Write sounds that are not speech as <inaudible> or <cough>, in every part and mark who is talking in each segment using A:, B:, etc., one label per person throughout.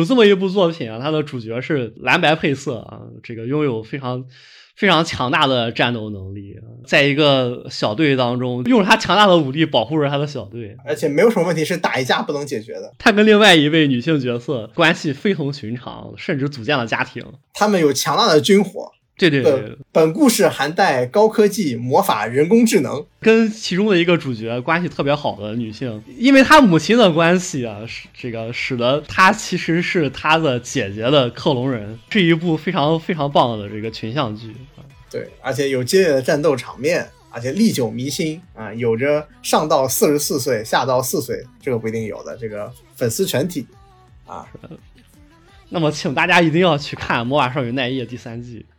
A: 有这么一部作品啊，它的主角是蓝白配色啊，这个拥有非常非常强大的战斗能力，在一个小队当中，用他强大的武力保护着他的小队，
B: 而且没有什么问题是打一架不能解决的。
A: 他跟另外一位女性角色关系非同寻常，甚至组建了家庭。
B: 他们有强大的军火。
A: 对对对，
B: 本故事含带高科技、魔法、人工智能，
A: 跟其中的一个主角关系特别好的女性，因为她母亲的关系啊，使这个使得她其实是她的姐姐的克隆人，是一部非常非常棒的这个群像剧。
B: 对，而且有激烈的战斗场面，而且历久弥新啊，有着上到四十四岁，下到四岁，这个不一定有的这个粉丝群体啊。
A: 那么，请大家一定要去看《魔法少女奈叶》第三季。<laughs>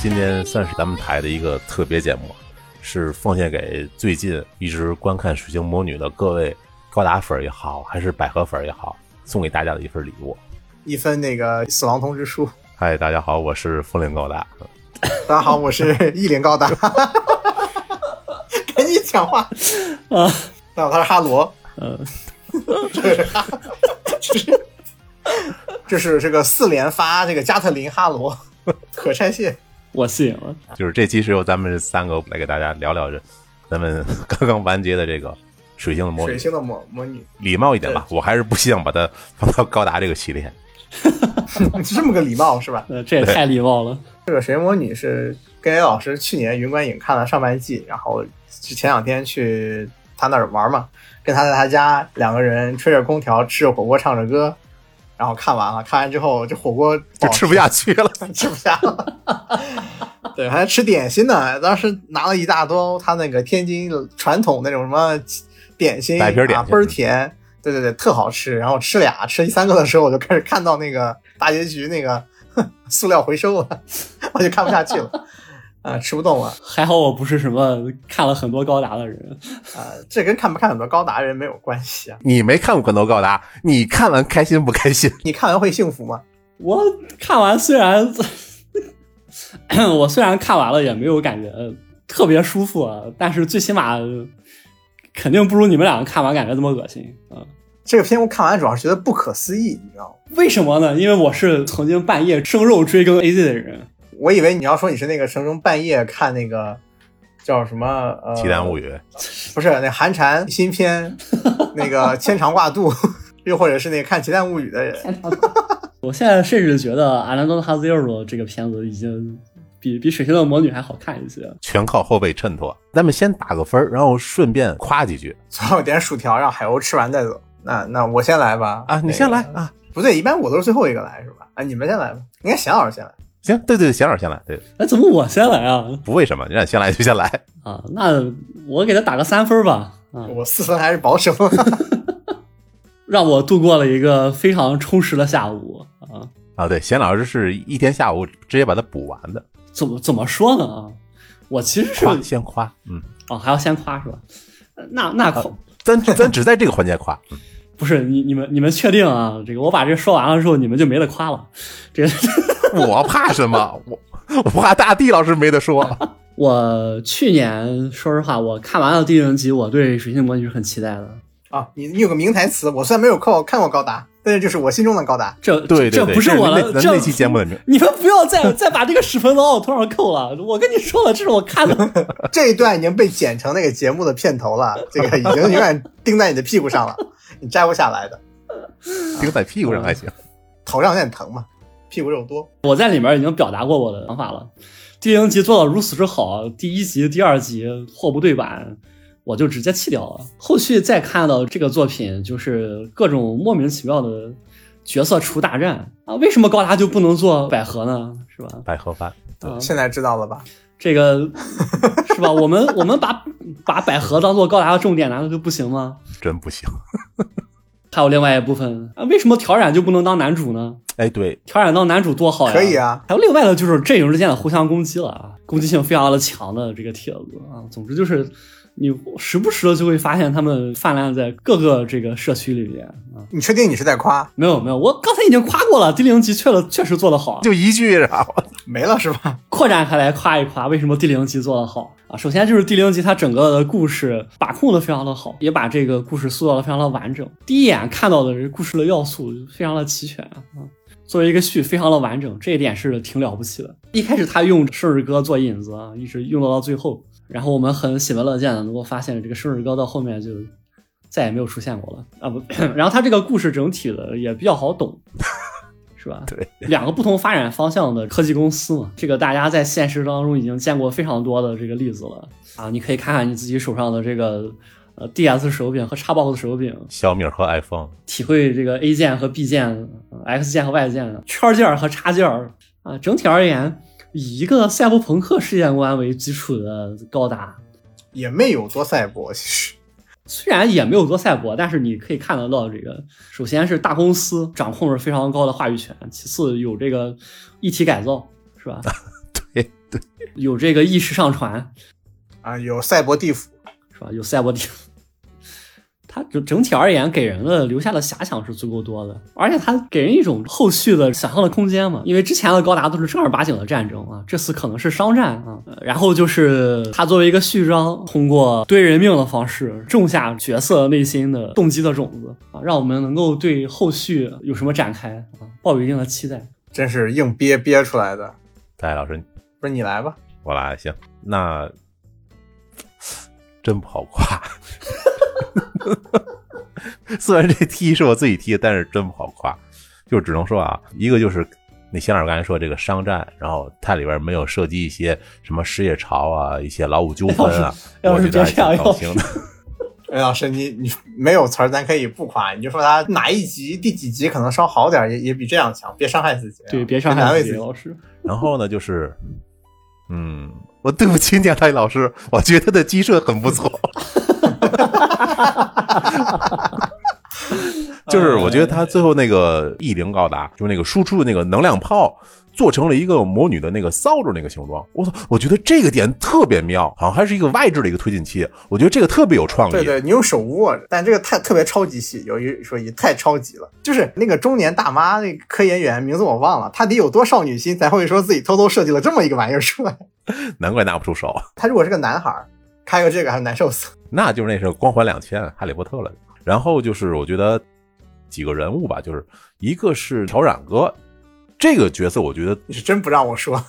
C: 今天算是咱们台的一个特别节目。是奉献给最近一直观看《水晶魔女》的各位高达粉也好，还是百合粉也好，送给大家的一份礼物，
B: 一份那个死亡通知书。
C: 嗨，大家好，我是风铃高达。<laughs>
B: 大家好，我是一零高达。<laughs> 赶紧讲话
A: 啊！<laughs>
B: 大家好，他是哈罗。
A: 嗯，
B: 这是哈，这是这是这个四连发这个加特林哈罗可拆卸。
A: 我信了，
C: 就是这期是由咱们三个来给大家聊聊这咱们 <laughs> 刚刚完结的这个水星的魔
B: 女。水星的魔魔女，
C: 礼貌一点吧，我还是不希望把它 <laughs> 放到高达这个系列。<laughs>
B: 是这么个礼貌是吧？
A: 这也太礼貌了。
B: 这个水星魔女是跟 A 老师去年云观影看了上半季，然后前两天去他那儿玩嘛，跟他在他家两个人吹着空调，吃着火锅，唱着歌。然后看完了，看完之后这火锅
C: 就吃不下去了，
B: 吃不下了。对，还吃点心呢。当时拿了一大兜他那个天津传统那种什么点心，
C: 白皮点
B: 心，倍儿甜。对对对，特好吃。然后吃俩，吃第三个的时候，我就开始看到那个大结局那个塑料回收了，我就看不下去了。啊，吃不动了。
A: 还好我不是什么看了很多高达的人
B: 啊，这跟看不看很多高达人没有关系啊。
C: 你没看过很多高达，你看完开心不开心？
B: 你看完会幸福吗？
A: 我看完虽然，我虽然看完了也没有感觉特别舒服，啊，但是最起码肯定不如你们两个看完感觉这么恶心啊。
B: 这个片我看完主要是觉得不可思议，你知道吗？
A: 为什么呢？因为我是曾经半夜生肉追更 AZ 的人。
B: 我以为你要说你是那个什么半夜看那个叫什么呃《
C: 奇谭物语》，<laughs>
B: 不是那寒蝉新片那个牵肠挂肚，<laughs> 又或者是那个看《奇谭物语》的人。
A: 我现在甚至觉得《阿兰多哈 Zero》这个片子已经比比《水星的魔女》还好看一些，
C: 全靠后背衬托。咱们先打个分，然后顺便夸几句。
B: 最后点薯条，让海鸥吃完再走。那那我先来吧。
C: 啊，你先来啊？
B: 不对，一般我都是最后一个来，是吧？啊，你们先来吧。应该贤老师先来。
C: 行，对对，贤老师先来。对，
A: 哎，怎么我先来啊？
C: 不为什么，你让先来就先来
A: 啊。那我给他打个三分吧。啊，
B: 我四分还是保守。<laughs>
A: 让我度过了一个非常充实的下午啊
C: 啊！对，贤老师是一天下午直接把它补完的。
A: 怎么怎么说呢？啊，我其实是
C: 先夸，嗯，
A: 哦，还要先夸是吧？那那可，
C: 咱咱只在这个环节夸。<laughs>
A: 不是你你们你们确定啊？这个我把这说完了之后，你们就没得夸了。这个 <laughs>
C: 我怕什么？我我怕大地老师没得说。<laughs>
A: 我去年说实话，我看完了第零集，我对水星魔女是很期待的
B: 啊。你你有个名台词，我虽然没有看看过高达，但是就是我心中的高达。
A: 这
C: 对
A: 这不是我的
C: 那期节目的名。
A: 你们不要再再把这个屎盆子往我头上扣了。我跟你说了，这是我看的。<laughs>
B: 这一段已经被剪成那个节目的片头了，这个已经永远钉在你的屁股上了。你摘不下来的，<laughs>
C: 钉在屁股上还行，
B: 头上有点疼嘛，屁股肉多。
A: 我在里面已经表达过我的想法了。第零集做到如此之好，第一集、第二集货不对版，我就直接弃掉了。后续再看到这个作品，就是各种莫名其妙的角色出大战啊！为什么高达就不能做百合呢？是吧？
C: 百合番，
B: 现在知道了吧？
A: 这个 <laughs> 是吧？我们我们把把百合当做高达的重点，难道就不行吗？
C: 真不行。<laughs>
A: 还有另外一部分啊，为什么挑染就不能当男主呢？
C: 哎，对，
A: 挑染当男主多好呀！
B: 可以啊。
A: 还有另外的就是阵营之间的互相攻击了啊，攻击性非常的强的这个帖子啊。总之就是你时不时的就会发现他们泛滥在各个这个社区里边啊。
B: 你确定你是在夸？
A: 没有没有，我刚才已经夸过了，第零集确了确实做得好，
C: 就一句，
B: 没了是吧？
A: 扩展开来夸一夸，为什么第零集做得好啊？首先就是第零集它整个的故事把控的非常的好，也把这个故事塑造的非常的完整。第一眼看到的这故事的要素非常的齐全啊。作为一个序，非常的完整，这一点是挺了不起的。一开始他用生日歌做引子啊，一直用到到最后，然后我们很喜闻乐见的能够发现，这个生日歌到后面就再也没有出现过了啊不。<coughs> 然后他这个故事整体的也比较好懂，是吧？
C: 对，
A: 两个不同发展方向的科技公司嘛，这个大家在现实当中已经见过非常多的这个例子了啊。你可以看看你自己手上的这个。呃，D S 手柄和 Xbox 手柄，
C: 小米和 iPhone，
A: 体会这个 A 键和 B 键，X 键和 Y 键，圈键和插件啊。整体而言，以一个赛博朋克世界观为基础的高达，
B: 也没有多赛博。其实，
A: 虽然也没有多赛博，但是你可以看得到，这个首先是大公司掌控着非常高的话语权，其次有这个一体改造，是吧？<laughs>
C: 对对，
A: 有这个意识上传
B: 啊，有赛博地府，
A: 是吧？有赛博地府。它整整体而言给人的留下的遐想是足够多的，而且它给人一种后续的想象的空间嘛。因为之前的高达都是正儿八经的战争啊，这次可能是商战啊。然后就是它作为一个序章，通过堆人命的方式种下角色内心的动机的种子啊，让我们能够对后续有什么展开啊抱有一定的期待。
B: 真是硬憋憋出来的。
C: 戴老师，
B: 不是你来吧？
C: 我来行，那 <sniffs> 真不好夸。<laughs> 虽然这踢是我自己踢的，但是真不好夸，就只能说啊，一个就是那仙老师刚才说这个商战，然后它里边没有涉及一些什么失业潮啊，一些劳务纠纷啊，我觉得还挺高兴的。<laughs>
B: 哎，老师，你你没有词儿，咱可以不夸，你就说他哪一集第几集可能稍好点，也也比这样强，别伤害自己。
A: 对，别伤害自己，老师。
C: 然后呢，就是嗯，我对不起 <laughs> 蒋太老师，我觉得他的鸡舍很不错。就是我觉得他最后那个异灵高达，就是那个输出的那个能量炮，做成了一个魔女的那个扫帚那个形状。我操，我觉得这个点特别妙，好像还是一个外置的一个推进器。我觉得这个特别有创意。
B: 对对，你用手握着，但这个太特别超级细，有一说一太超级了。就是那个中年大妈，那个科研员名字我忘了，她得有多少女心才会说自己偷偷设计了这么一个玩意儿出来？<laughs>
C: 难怪拿不出手。
B: 他如果是个男孩，开个这个还难受死。
C: 那就是那是光环两千，哈利波特了。然后就是我觉得几个人物吧，就是一个是调染哥这个角色，我觉得
B: 你是真不让我说，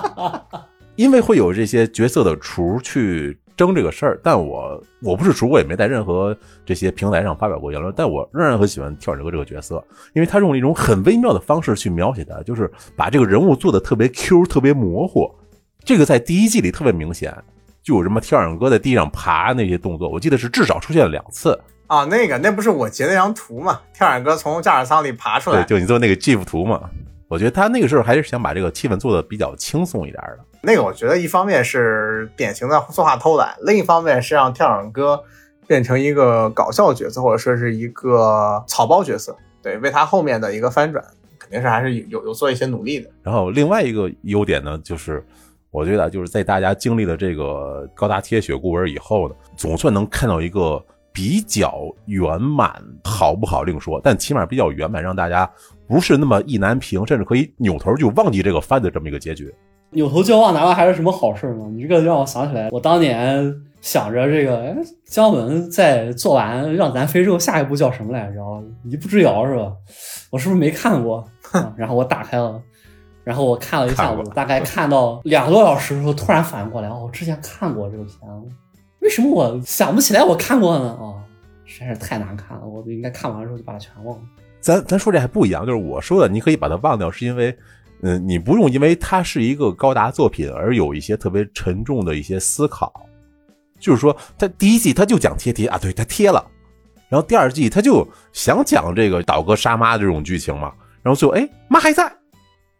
B: <laughs>
C: 因为会有这些角色的厨去争这个事儿。但我我不是厨，我也没在任何这些平台上发表过言论。但我仍然很喜欢调染哥这个角色，因为他用了一种很微妙的方式去描写他，就是把这个人物做的特别 Q，特别模糊。这个在第一季里特别明显。就有什么跳远哥在地上爬那些动作，我记得是至少出现了两次
B: 啊。那个那不是我截那张图嘛？跳远哥从驾驶舱里爬出来，
C: 对，就你做那个 GIF 图嘛。我觉得他那个时候还是想把这个气氛做的比较轻松一点的。
B: 那个我觉得一方面是典型的作画偷懒，另一方面是让跳远哥变成一个搞笑角色，或者说是一个草包角色。对，为他后面的一个翻转，肯定是还是有有做一些努力的。
C: 然后另外一个优点呢，就是。我觉得就是在大家经历了这个高达铁血孤儿以后呢，总算能看到一个比较圆满，好不好另说，但起码比较圆满，让大家不是那么意难平，甚至可以扭头就忘记这个番的这么一个结局。
A: 扭头就忘，难道还是什么好事吗？你这个让我想起来，我当年想着这个，哎，姜文在做完《让咱飞》之后，下一步叫什么来着？一步之遥是吧？我是不是没看过？<laughs> 然后我打开了。然后我看了一下午，大概看到两个多小时的时候，突然反应过来，哦，我之前看过这个片子，为什么我想不起来我看过呢？哦，实在是太难看了，我应该看完之后就把它全忘了。
C: 咱咱说这还不一样，就是我说的，你可以把它忘掉，是因为，嗯，你不用因为它是一个高达作品而有一些特别沉重的一些思考。就是说，他第一季他就讲贴贴啊，对他贴了，然后第二季他就想讲这个倒戈杀妈这种剧情嘛，然后最后哎妈还在。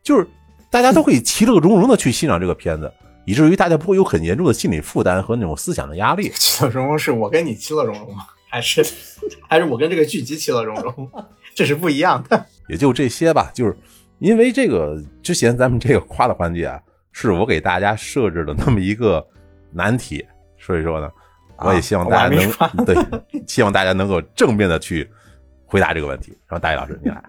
C: 就是大家都可以其乐融融的去欣赏这个片子，以至于大家不会有很严重的心理负担和那种思想的压力。<laughs>
B: 其乐融融是我跟你其乐融融吗？<laughs> 还是 <laughs> 还是我跟这个剧集其乐融融？这是不一样的。
C: 也就这些吧。就是因为这个之前咱们这个夸的环节啊，是我给大家设置的那么一个难题，所以说呢，我也希望大家能对，希望大家能够正面的去回答这个问题。然后大一老师你来，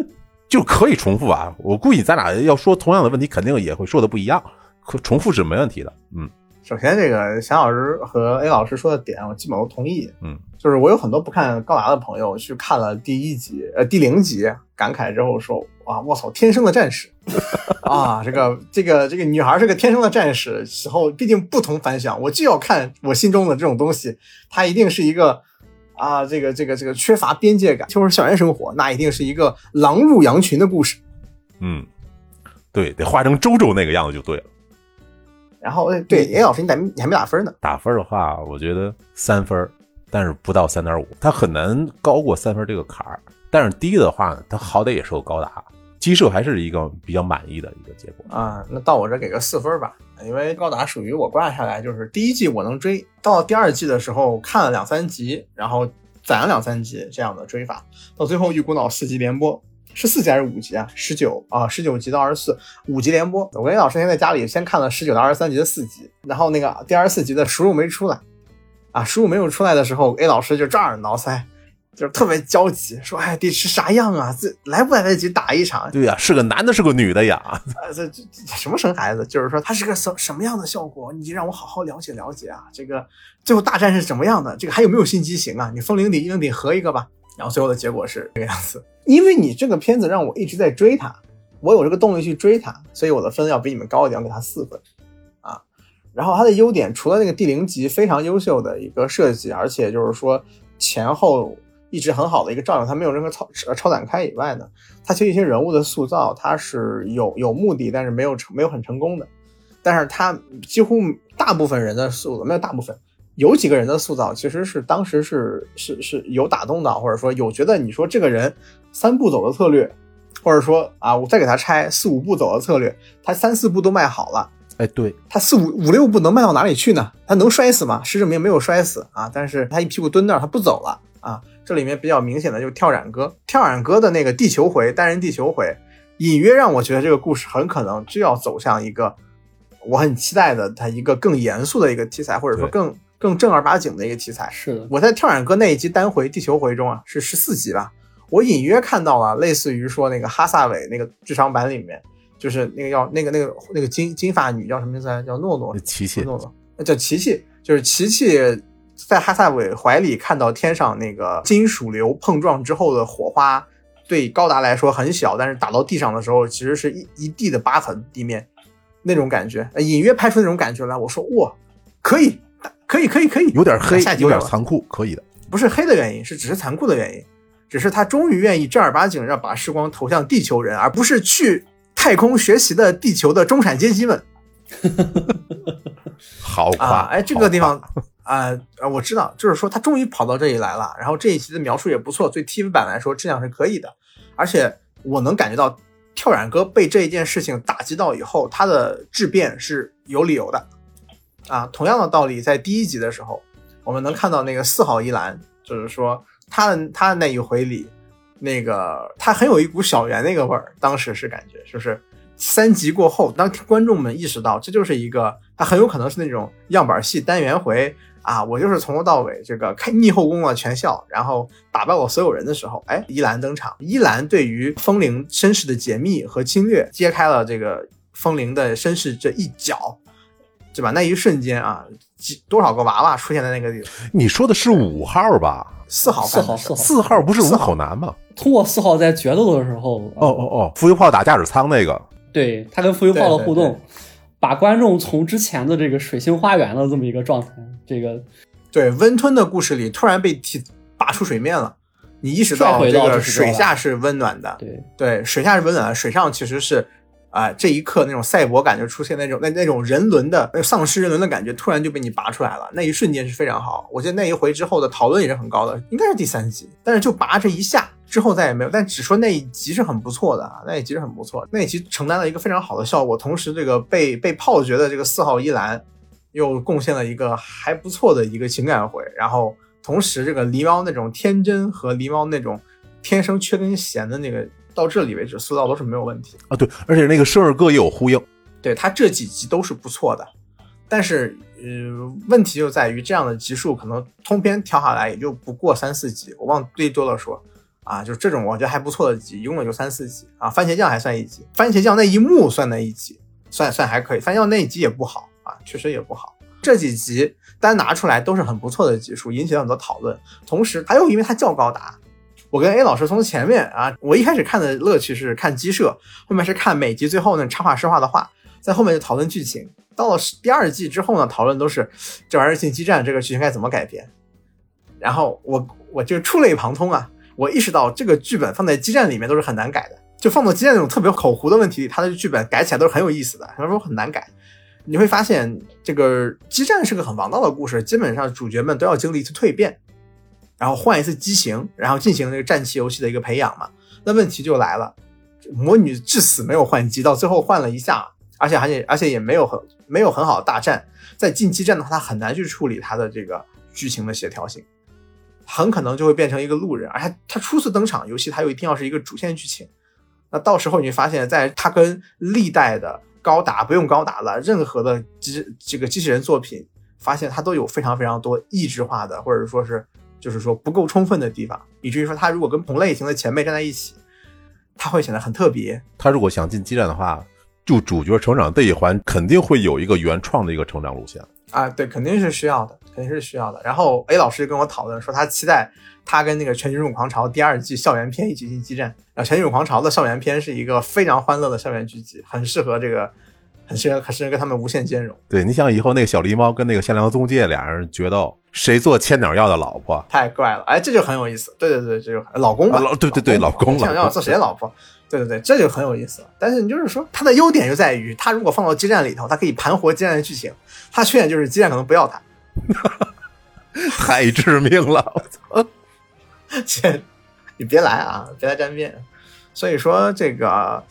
C: 就可以重复啊。我估计咱俩要说同样的问题，肯定也会说的不一样，可重复是没问题的。嗯，
B: 首先这个翔老师和 A 老师说的点，我基本都同意。
C: 嗯，
B: 就是我有很多不看高达的朋友去看了第一集，呃，第零集，感慨之后说，哇，我操，天生的战士 <laughs> 啊！这个这个这个女孩是个天生的战士，死后毕竟不同凡响。我就要看我心中的这种东西，她一定是一个啊，这个这个这个缺乏边界感，就是校园生活，那一定是一个狼入羊群的故事。
C: 嗯，对，得画成周周那个样子就对了。
B: 然后，哎对，严老师，你打你还没打分呢？
C: 打分的话，我觉得三分，但是不到三点五，它很难高过三分这个坎儿。但是低的话呢，它好歹也是个高达，鸡舍还是一个比较满意的一个结果。
B: 啊，那到我这给个四分吧，因为高达属于我挂下来就是第一季我能追，到第二季的时候看了两三集，然后攒了两三集这样的追法，到最后一股脑四集连播，是四集还是五集啊？十九啊，十九集到二十四，五集连播。我跟老师先在家里先看了十九到二十三集的四集，然后那个第二十四集的输入没出来，啊，输入没有出来的时候，A 老师就抓耳挠腮。就是特别焦急，说哎得是啥样啊？这来不来得及打一场？
C: 对呀、是个男的，是个女的呀？
B: 啊，这这这什么生孩子？就是说它是个什什么样的效果？你让我好好了解了解啊！这个最后大战是什么样的？这个还有没有新机型啊？你风铃底、英灵底合一个吧。然后最后的结果是这个样子。因为你这个片子让我一直在追它，我有这个动力去追它，所以我的分要比你们高一点，我给它四分啊。然后它的优点除了那个第零集非常优秀的一个设计，而且就是说前后。一直很好的一个照应，它没有任何超超展开以外呢，它其实一些人物的塑造，它是有有目的，但是没有成没有很成功的。但是它几乎大部分人的塑造没有大部分，有几个人的塑造其实是当时是是是有打动的，或者说有觉得你说这个人三步走的策略，或者说啊我再给他拆四五步走的策略，他三四步都卖好了。
C: 哎，对
B: 他四五五六步能迈到哪里去呢？他能摔死吗？实证明没有摔死啊，但是他一屁股蹲那儿，他不走了。这里面比较明显的就是跳染哥，跳染哥的那个地球回单人地球回，隐约让我觉得这个故事很可能就要走向一个我很期待的，它一个更严肃的一个题材，或者说更更正儿八经的一个题材。
A: 是的，
B: 我在跳染哥那一集单回地球回中啊，是十四集吧，我隐约看到了类似于说那个哈萨韦那个剧场版里面，就是那个叫那个那个那个金金发女叫什么名字来？叫诺诺，
C: 琪琪，
B: 诺诺，叫琪琪，就是琪琪。在哈萨韦怀里看到天上那个金属流碰撞之后的火花，对高达来说很小，但是打到地上的时候，其实是一一地的疤痕，地面那种感觉，隐约拍出那种感觉来。我说哇，可以，可以，可以，可以，
C: 有点黑，有点
B: 残
C: 残酷，可以的。
B: 不是黑的原因，是只是残酷的原因，只是他终于愿意正儿八经让把时光投向地球人，而不是去太空学习的地球的中产阶级们。<laughs>
C: 好
B: 啊，哎，这个地方。啊呃，我知道，就是说他终于跑到这里来了，然后这一集的描述也不错，对 TV 版来说质量是可以的，而且我能感觉到跳染哥被这一件事情打击到以后，他的质变是有理由的，啊，同样的道理，在第一集的时候，我们能看到那个四号一兰，就是说他的他的那一回里，那个他很有一股小圆那个味儿，当时是感觉就是三集过后，当观众们意识到这就是一个，他很有可能是那种样板戏单元回。啊，我就是从头到尾这个开逆后宫了全校，然后打败我所有人的时候，哎，依兰登场。依兰对于风铃身世的解密和侵略，揭开了这个风铃的身世这一角，对吧？那一瞬间啊，几多少个娃娃出现在那个地方？
C: 你说的是五号吧？
B: 四号，
A: 四号，四号，
C: 四号不是五口男吗？
A: 通过四号在决斗的时候，
C: 哦哦哦，浮游炮打驾驶舱那个，
A: 对他跟浮游炮的互动。把观众从之前的这个水星花园的这么一个状态，这个
B: 对温吞的故事里突然被提拔出水面了，你意识到这个水下是温暖的，
A: 对
B: 对，水下是温暖的，水上其实是啊，这一刻那种赛博感就出现，那种那那种人伦的那丧尸人伦的感觉突然就被你拔出来了，那一瞬间是非常好。我记得那一回之后的讨论也是很高的，应该是第三集，但是就拔这一下。之后再也没有，但只说那一集是很不错的啊，那一集是很不错，那一集承担了一个非常好的效果，同时这个被被炮决的这个四号一兰又贡献了一个还不错的一个情感回，然后同时这个狸猫那种天真和狸猫那种天生缺根弦的那个到这里为止塑造都是没有问题
C: 啊，对，而且那个生日歌也有呼应，
B: 对他这几集都是不错的，但是呃，问题就在于这样的集数可能通篇调下来也就不过三四集，我忘最多了说啊，就这种我觉得还不错的集，一共也就三四集啊。番茄酱还算一集，番茄酱那一幕算那一集，算算还可以。番茄酱那一集也不好啊，确实也不好。这几集单拿出来都是很不错的集数，引起了很多讨论。同时，还有因为它叫高达，我跟 A 老师从前面啊，我一开始看的乐趣是看鸡舍，后面是看每集最后那插画师画的画，在后面就讨论剧情。到了第二季之后呢，讨论都是这玩意儿进基站这个剧情该怎么改编。然后我我就触类旁通啊，我意识到这个剧本放在基站里面都是很难改的，就放到基站那种特别口胡的问题里，它的剧本改起来都是很有意思的，他说很难改。你会发现，这个激战是个很王道的故事，基本上主角们都要经历一次蜕变，然后换一次机型，然后进行这个战棋游戏的一个培养嘛。那问题就来了，魔女至死没有换机，到最后换了一下，而且而且而且也没有很没有很好的大战。在进基站的话，他很难去处理他的这个剧情的协调性，很可能就会变成一个路人。而且他初次登场，游戏他又一定要是一个主线剧情，那到时候你会发现，在他跟历代的。高达不用高达了，任何的机这个机器人作品，发现它都有非常非常多异质化的，或者说是就是说不够充分的地方，以至于说它如果跟同类型的前辈站在一起，它会显得很特别。
C: 他如果想进激战的话，就主角成长这一环肯定会有一个原创的一个成长路线
B: 啊，对，肯定是需要的，肯定是需要的。然后 A 老师跟我讨论说，他期待他跟那个《全军入狂潮》第二季校园篇一起进行激战。啊，《全军入狂潮》的校园篇是一个非常欢乐的校园剧集，很适合这个。很适合，很适合跟他们无限兼容。
C: 对，你想以后那个小狸猫跟那个善良宗介俩人决斗，谁做千鸟药的老婆？
B: 太怪了！哎，这就很有意思。对对对，这就老公吧？
C: 对对对，老公。
B: 千鸟药做谁老婆？对对对，这就很有意思。但是你就是说，它的优点就在于，它如果放到激战里头，它可以盘活激战的剧情。它缺点就是激战可能不要它。
C: 太致命了！我操！<laughs>
B: 切，你别来啊！别来沾边。所以说，这个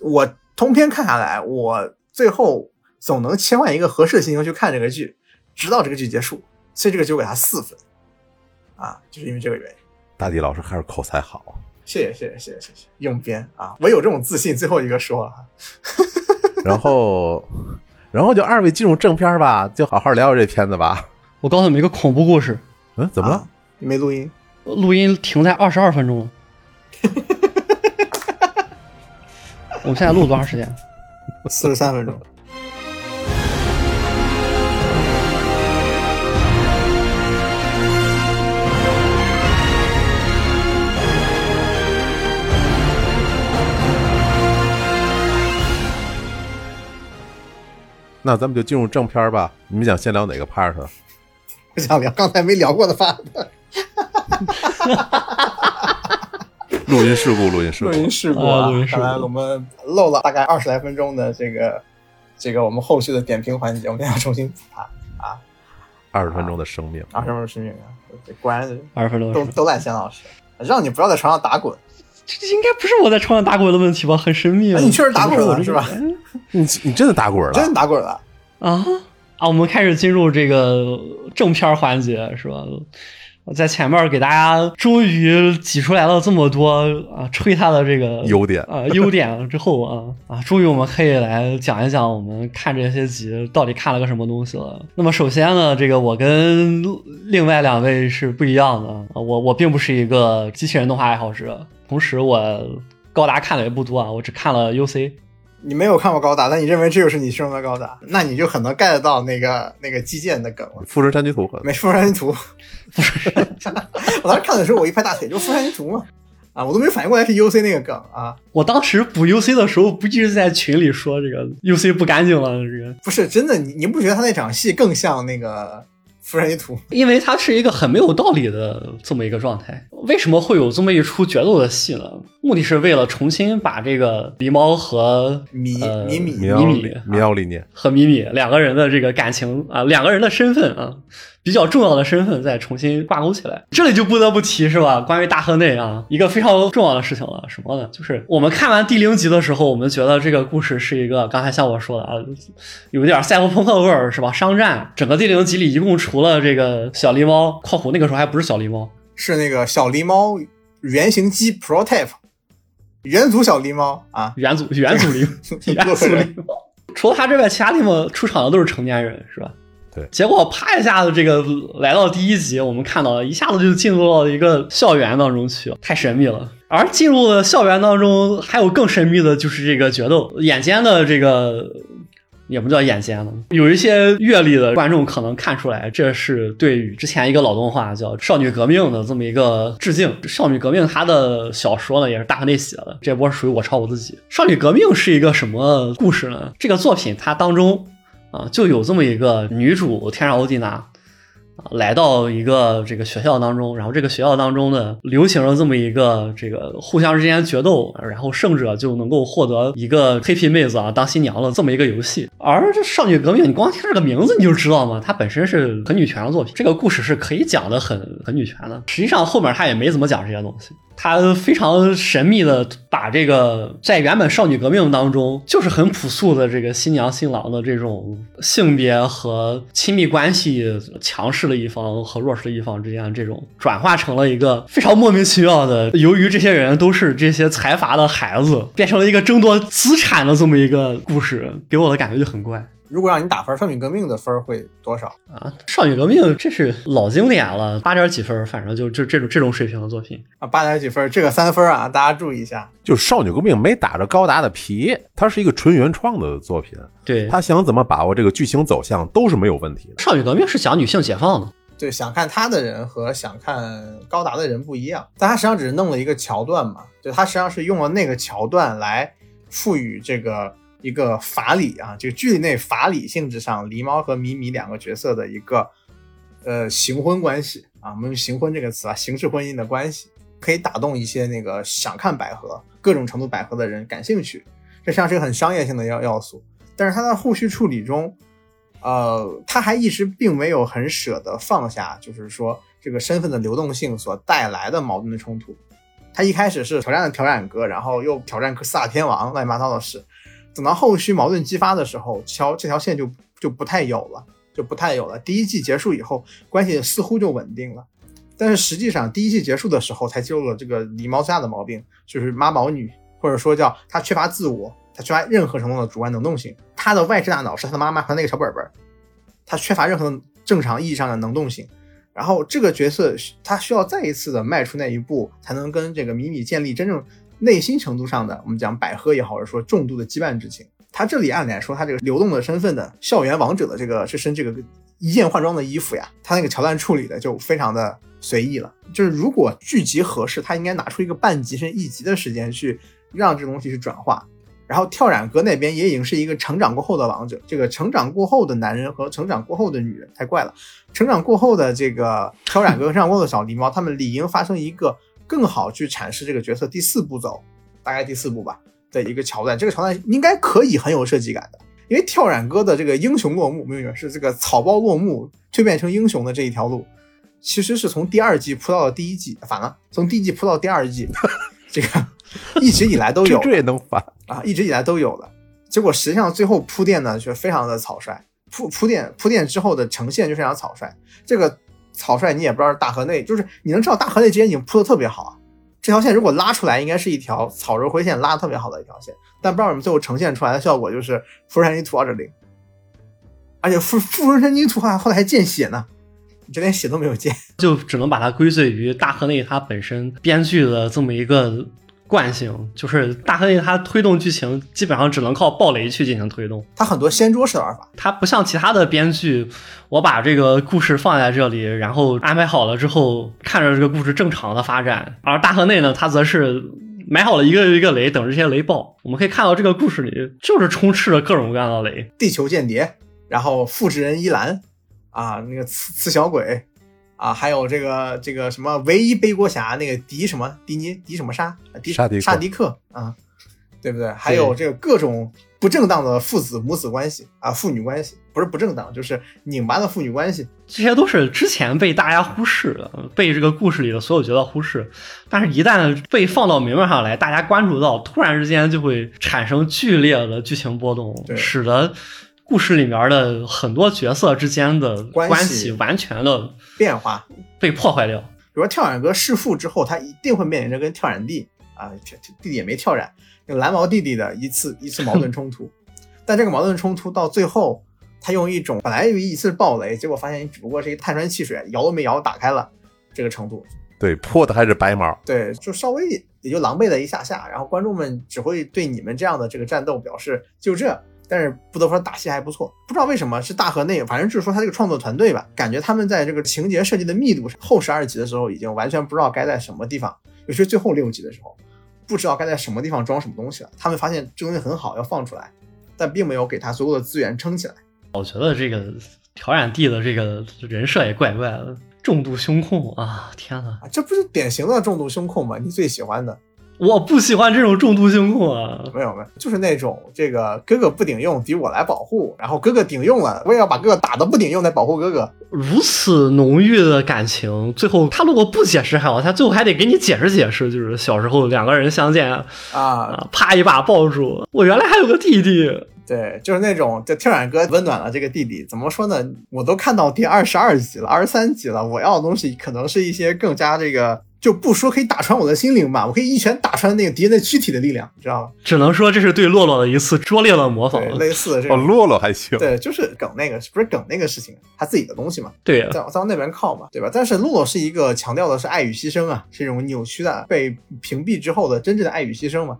B: 我通篇看下来，我。最后总能切换一个合适的心情去看这个剧，直到这个剧结束。所以这个剧我给他四分，啊，就是因为这个原因。
C: 大地老师还是口才好，
B: 谢谢谢谢谢谢谢谢，用编啊，我有这种自信。最后一个说，<laughs>
C: 然后然后就二位进入正片吧，就好好聊聊这片子吧。
A: 我告诉你们一个恐怖故事。
C: 嗯，怎么了？
B: 你没录音？
A: 录音停在二十二分钟了。<laughs> 我们现在录多长时间？
B: 四十三分钟。
C: 那咱们就进入正片吧。你们想先聊哪个 part？
B: 不想聊刚才没聊过的 part。<laughs>
C: 录音事故，录音事故，
B: 录音事故啊！看来我们漏了大概二十来分钟的这个这个我们后续的点评环节，我们要重新补它啊！
C: 二十分钟的生命，
B: 二十分钟生命啊！果然
A: 二十分钟
B: 都都赖钱老师，让你不要在床上打滚。
A: 这应该不是我在床上打滚的问题吧？很神秘啊！
B: 你确实打滚了是吧？<laughs>
C: 你你真的打滚了？
B: 真的打滚了
A: 啊啊！我们开始进入这个正片环节是吧？在前面给大家终于挤出来了这么多啊，吹他的这个
C: 优点
A: 啊，优点之后啊啊，终于我们可以来讲一讲我们看这些集到底看了个什么东西了。那么首先呢，这个我跟另外两位是不一样的啊，我我并不是一个机器人动画爱好者，同时我高达看的也不多啊，我只看了 UC。
B: 你没有看过高达，但你认为这就是你生的高达，那你就很能 get 到那个那个基建的梗了。
C: 富士山居图，
B: 没富士山居图。我当时看的时候，我一拍大腿，就富士山居图嘛，啊，我都没反应过来是 UC 那个梗啊。
A: 我当时补 UC 的时候，不一直在群里说这个 UC 不干净了，这个
B: 不是真的。你你不觉得他那场戏更像那个？富山一图，<laughs>
A: 因为它是一个很没有道理的这么一个状态。为什么会有这么一出决斗的戏呢？目的是为了重新把这个狸猫和
B: 米米米
A: 米米
C: 米奥里涅
A: 和米米两个人的这个感情啊，两个人的身份啊。比较重要的身份再重新挂钩起来，这里就不得不提是吧？关于大河内啊，一个非常重要的事情了，什么呢？就是我们看完第零集的时候，我们觉得这个故事是一个，刚才像我说的啊，有点赛博朋克味儿是吧？商战，整个第零集里一共除了这个小狸猫（括弧那个时候还不是小狸猫，
B: 是那个小狸猫原型机 Prototype），元祖小狸猫啊，
A: 元祖元祖狸 <laughs> 元 <laughs> 祖狸猫。除了他之外，其他地方出场的都是成年人，是吧？
C: 对
A: 结果啪一下子，这个来到第一集，我们看到了一下子就进入到一个校园当中去，太神秘了。而进入了校园当中，还有更神秘的就是这个决斗，眼尖的这个。也不叫眼尖了，有一些阅历的观众可能看出来，这是对于之前一个老动画叫《少女革命》的这么一个致敬。《少女革命》它的小说呢也是大河内写的，这波属于我抄我自己。《少女革命》是一个什么故事呢？这个作品它当中啊就有这么一个女主天上欧蒂娜。来到一个这个学校当中，然后这个学校当中呢，流行了这么一个这个互相之间决斗，然后胜者就能够获得一个黑皮妹子啊当新娘的这么一个游戏。而这少女革命，你光听这个名字你就知道嘛，它本身是很女权的作品，这个故事是可以讲的很很女权的。实际上后面他也没怎么讲这些东西。他非常神秘的把这个在原本少女革命当中就是很朴素的这个新娘新郎的这种性别和亲密关系，强势的一方和弱势的一方之间这种转化成了一个非常莫名其妙的，由于这些人都是这些财阀的孩子，变成了一个争夺资产的这么一个故事，给我的感觉就很怪。
B: 如果让你打分，《少女革命》的分会多少
A: 啊？《少女革命》这是老经典了，八点几分，反正就就这种这种水平的作品
B: 啊，八点几分，这个三分啊，大家注意一下。
C: 就《少女革命》没打着高达的皮，它是一个纯原创的作品。
A: 对，
C: 他想怎么把握这个剧情走向都是没有问题的。
A: 《少女革命》是讲女性解放的，
B: 对，想看他的人和想看高达的人不一样，但他实际上只是弄了一个桥段嘛，就他实际上是用了那个桥段来赋予这个。一个法理啊，就剧内法理性质上，狸猫和米米两个角色的一个呃行婚关系啊，我们用行婚这个词啊，形式婚姻的关系，可以打动一些那个想看百合各种程度百合的人感兴趣，这实际上是个很商业性的要要素。但是他在后续处理中，呃，他还一直并没有很舍得放下，就是说这个身份的流动性所带来的矛盾的冲突。他一开始是挑战了挑战哥，然后又挑战四大天王，乱七八糟的事。等到后续矛盾激发的时候，条这条线就就不太有了，就不太有了。第一季结束以后，关系似乎就稳定了，但是实际上第一季结束的时候，才揭露了这个狸猫最大的毛病，就是妈宝女，或者说叫她缺乏自我，她缺乏任何程度的主观能动性。她的外置大脑是她的妈妈和那个小本本，她缺乏任何正常意义上的能动性。然后这个角色她需要再一次的迈出那一步，才能跟这个米米建立真正。内心程度上的，我们讲百合也好，或者说重度的羁绊之情。他这里按理来说，他这个流动的身份的校园王者的这个是身这个一件换装的衣服呀，他那个桥段处理的就非常的随意了。<laughs> 就是如果剧集合适，他应该拿出一个半集甚至一集的时间去让这东西去转化。然后跳染哥那边也已经是一个成长过后的王者，这个成长过后的男人和成长过后的女人太怪了。成长过后的这个跳染哥和成长过后的小狸猫，他们理应发生一个。更好去阐释这个角色第四步走，大概第四步吧的一个桥段，这个桥段应该可以很有设计感的。因为跳染哥的这个英雄落幕，没有是这个草包落幕蜕变成英雄的这一条路，其实是从第二季铺到了第一季，反了，从第一季铺到第二季，这个一直以来都有，
C: 这也能反
B: 啊，一直以来都有的。结果实际上最后铺垫呢，却非常的草率，铺铺垫铺垫之后的呈现就非常草率，这个。草率，你也不知道大河内，就是你能知道大河内之前已经铺的特别好。这条线如果拉出来，应该是一条草柔灰线拉的特别好的一条线，但不知道为什么最后呈现出来的效果就是《富士山尼图二点零》，而且《富富士山尼图》还后来还见血呢，你这连血都没有见，<laughs>
A: 就只能把它归罪于大河内它本身编剧的这么一个。惯性就是大黑它推动剧情基本上只能靠暴雷去进行推动，
B: 它很多掀桌式的玩法，
A: 它不像其他的编剧，我把这个故事放在这里，然后安排好了之后，看着这个故事正常的发展。而大河内呢，它则是埋好了一个一个雷，等着这些雷爆。我们可以看到这个故事里就是充斥着各种各样的雷，
B: 地球间谍，然后复制人伊兰，啊，那个刺刺小鬼。啊，还有这个这个什么唯一背锅侠那个迪什么迪尼迪什么沙迪
C: 沙迪
B: 沙迪克啊，对不对？还有这个各种不正当的父子母子关系啊，父女关系不是不正当，就是拧巴的父女关系，
A: 这些都是之前被大家忽视的，被这个故事里的所有角色忽视，但是一旦被放到明面上来，大家关注到，突然之间就会产生剧烈的剧情波动，使得。故事里面的很多角色之间的关系完全的
B: 变化
A: 被破坏掉。比
B: 如说跳染哥弑父之后，他一定会面临着跟跳染弟啊，弟弟也没跳染，那个蓝毛弟弟的一次 <laughs> 一次矛盾冲突。但这个矛盾冲突到最后，他用一种本来以为一次是暴雷，结果发现只不过是一个碳酸汽水，摇都没摇打开了这个程度，
C: 对，破的还是白毛。
B: 对，就稍微也就狼狈了一下下，然后观众们只会对你们这样的这个战斗表示就这。但是不得不说打戏还不错，不知道为什么是大河内，反正就是说他这个创作团队吧，感觉他们在这个情节设计的密度上，后十二集的时候已经完全不知道该在什么地方，尤其是最后六集的时候，不知道该在什么地方装什么东西了。他们发现这东西很好，要放出来，但并没有给他足够的资源撑起来。
A: 我觉得这个调染地的这个人设也怪怪的，重度胸控啊！天哪，
B: 啊，这不是典型的重度胸控吗？你最喜欢的？
A: 我不喜欢这种重度性控啊！
B: 没有没有，就是那种这个哥哥不顶用，得我来保护，然后哥哥顶用了，我也要把哥哥打的不顶用，再保护哥哥。
A: 如此浓郁的感情，最后他如果不解释还好，他最后还得给你解释解释，就是小时候两个人相见
B: 啊，
A: 啪一把抱住，我原来还有个弟弟。
B: 对，就是那种，就跳染哥温暖了这个弟弟。怎么说呢？我都看到第二十二集了，二十三集了，我要的东西可能是一些更加这个。就不说可以打穿我的心灵吧，我可以一拳打穿那个敌人的躯体的力量，你知道吗？
A: 只能说这是对洛洛的一次拙劣的模仿，
B: 类似这
C: 哦，洛洛还行，
B: 对，就是梗那个，不是梗那个事情，他自己的东西嘛，
A: 对，
B: 在在往那边靠嘛，对吧？但是洛洛是一个强调的是爱与牺牲啊，是一种扭曲的被屏蔽之后的真正的爱与牺牲嘛，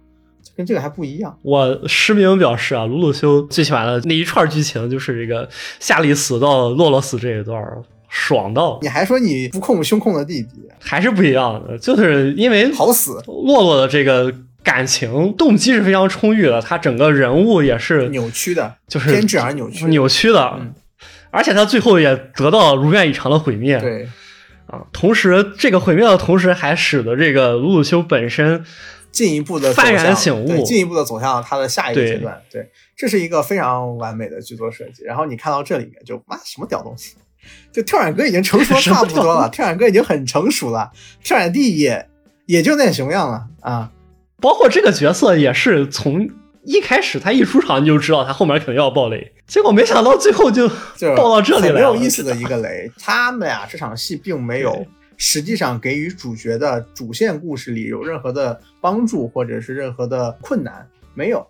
B: 跟这个还不一样。
A: 我实名表示啊，鲁鲁修最起码的那一串剧情就是这个夏利死到洛洛死这一段。爽到！
B: 你还说你不控胸控的弟弟，
A: 还是不一样的，就是因为
B: 好死。
A: 洛洛的这个感情动机是非常充裕的，他整个人物也是
B: 扭曲的，
A: 就是
B: 偏执而扭曲，
A: 扭曲的。而且他最后也得到如愿以偿的毁灭。
B: 对，
A: 啊，同时这个毁灭的同时，还使得这个鲁鲁修本身
B: 进一步的
A: 幡然醒悟，
B: 进一步的走向他的下一个阶段。对，这是一个非常完美的剧作设计。然后你看到这里面就妈，什么屌东西！就跳远哥已经成熟 <laughs> 差不多了，跳远哥已经很成熟了，跳远弟也也就那熊样了啊。
A: 包括这个角色也是从一开始他一出场你就知道他后面肯定要爆雷，结果没想到最后就爆到这里来
B: 了。很有意思的一个雷，他们俩这场戏并没有实际上给予主角的主线故事里有任何的帮助或者是任何的困难，没有。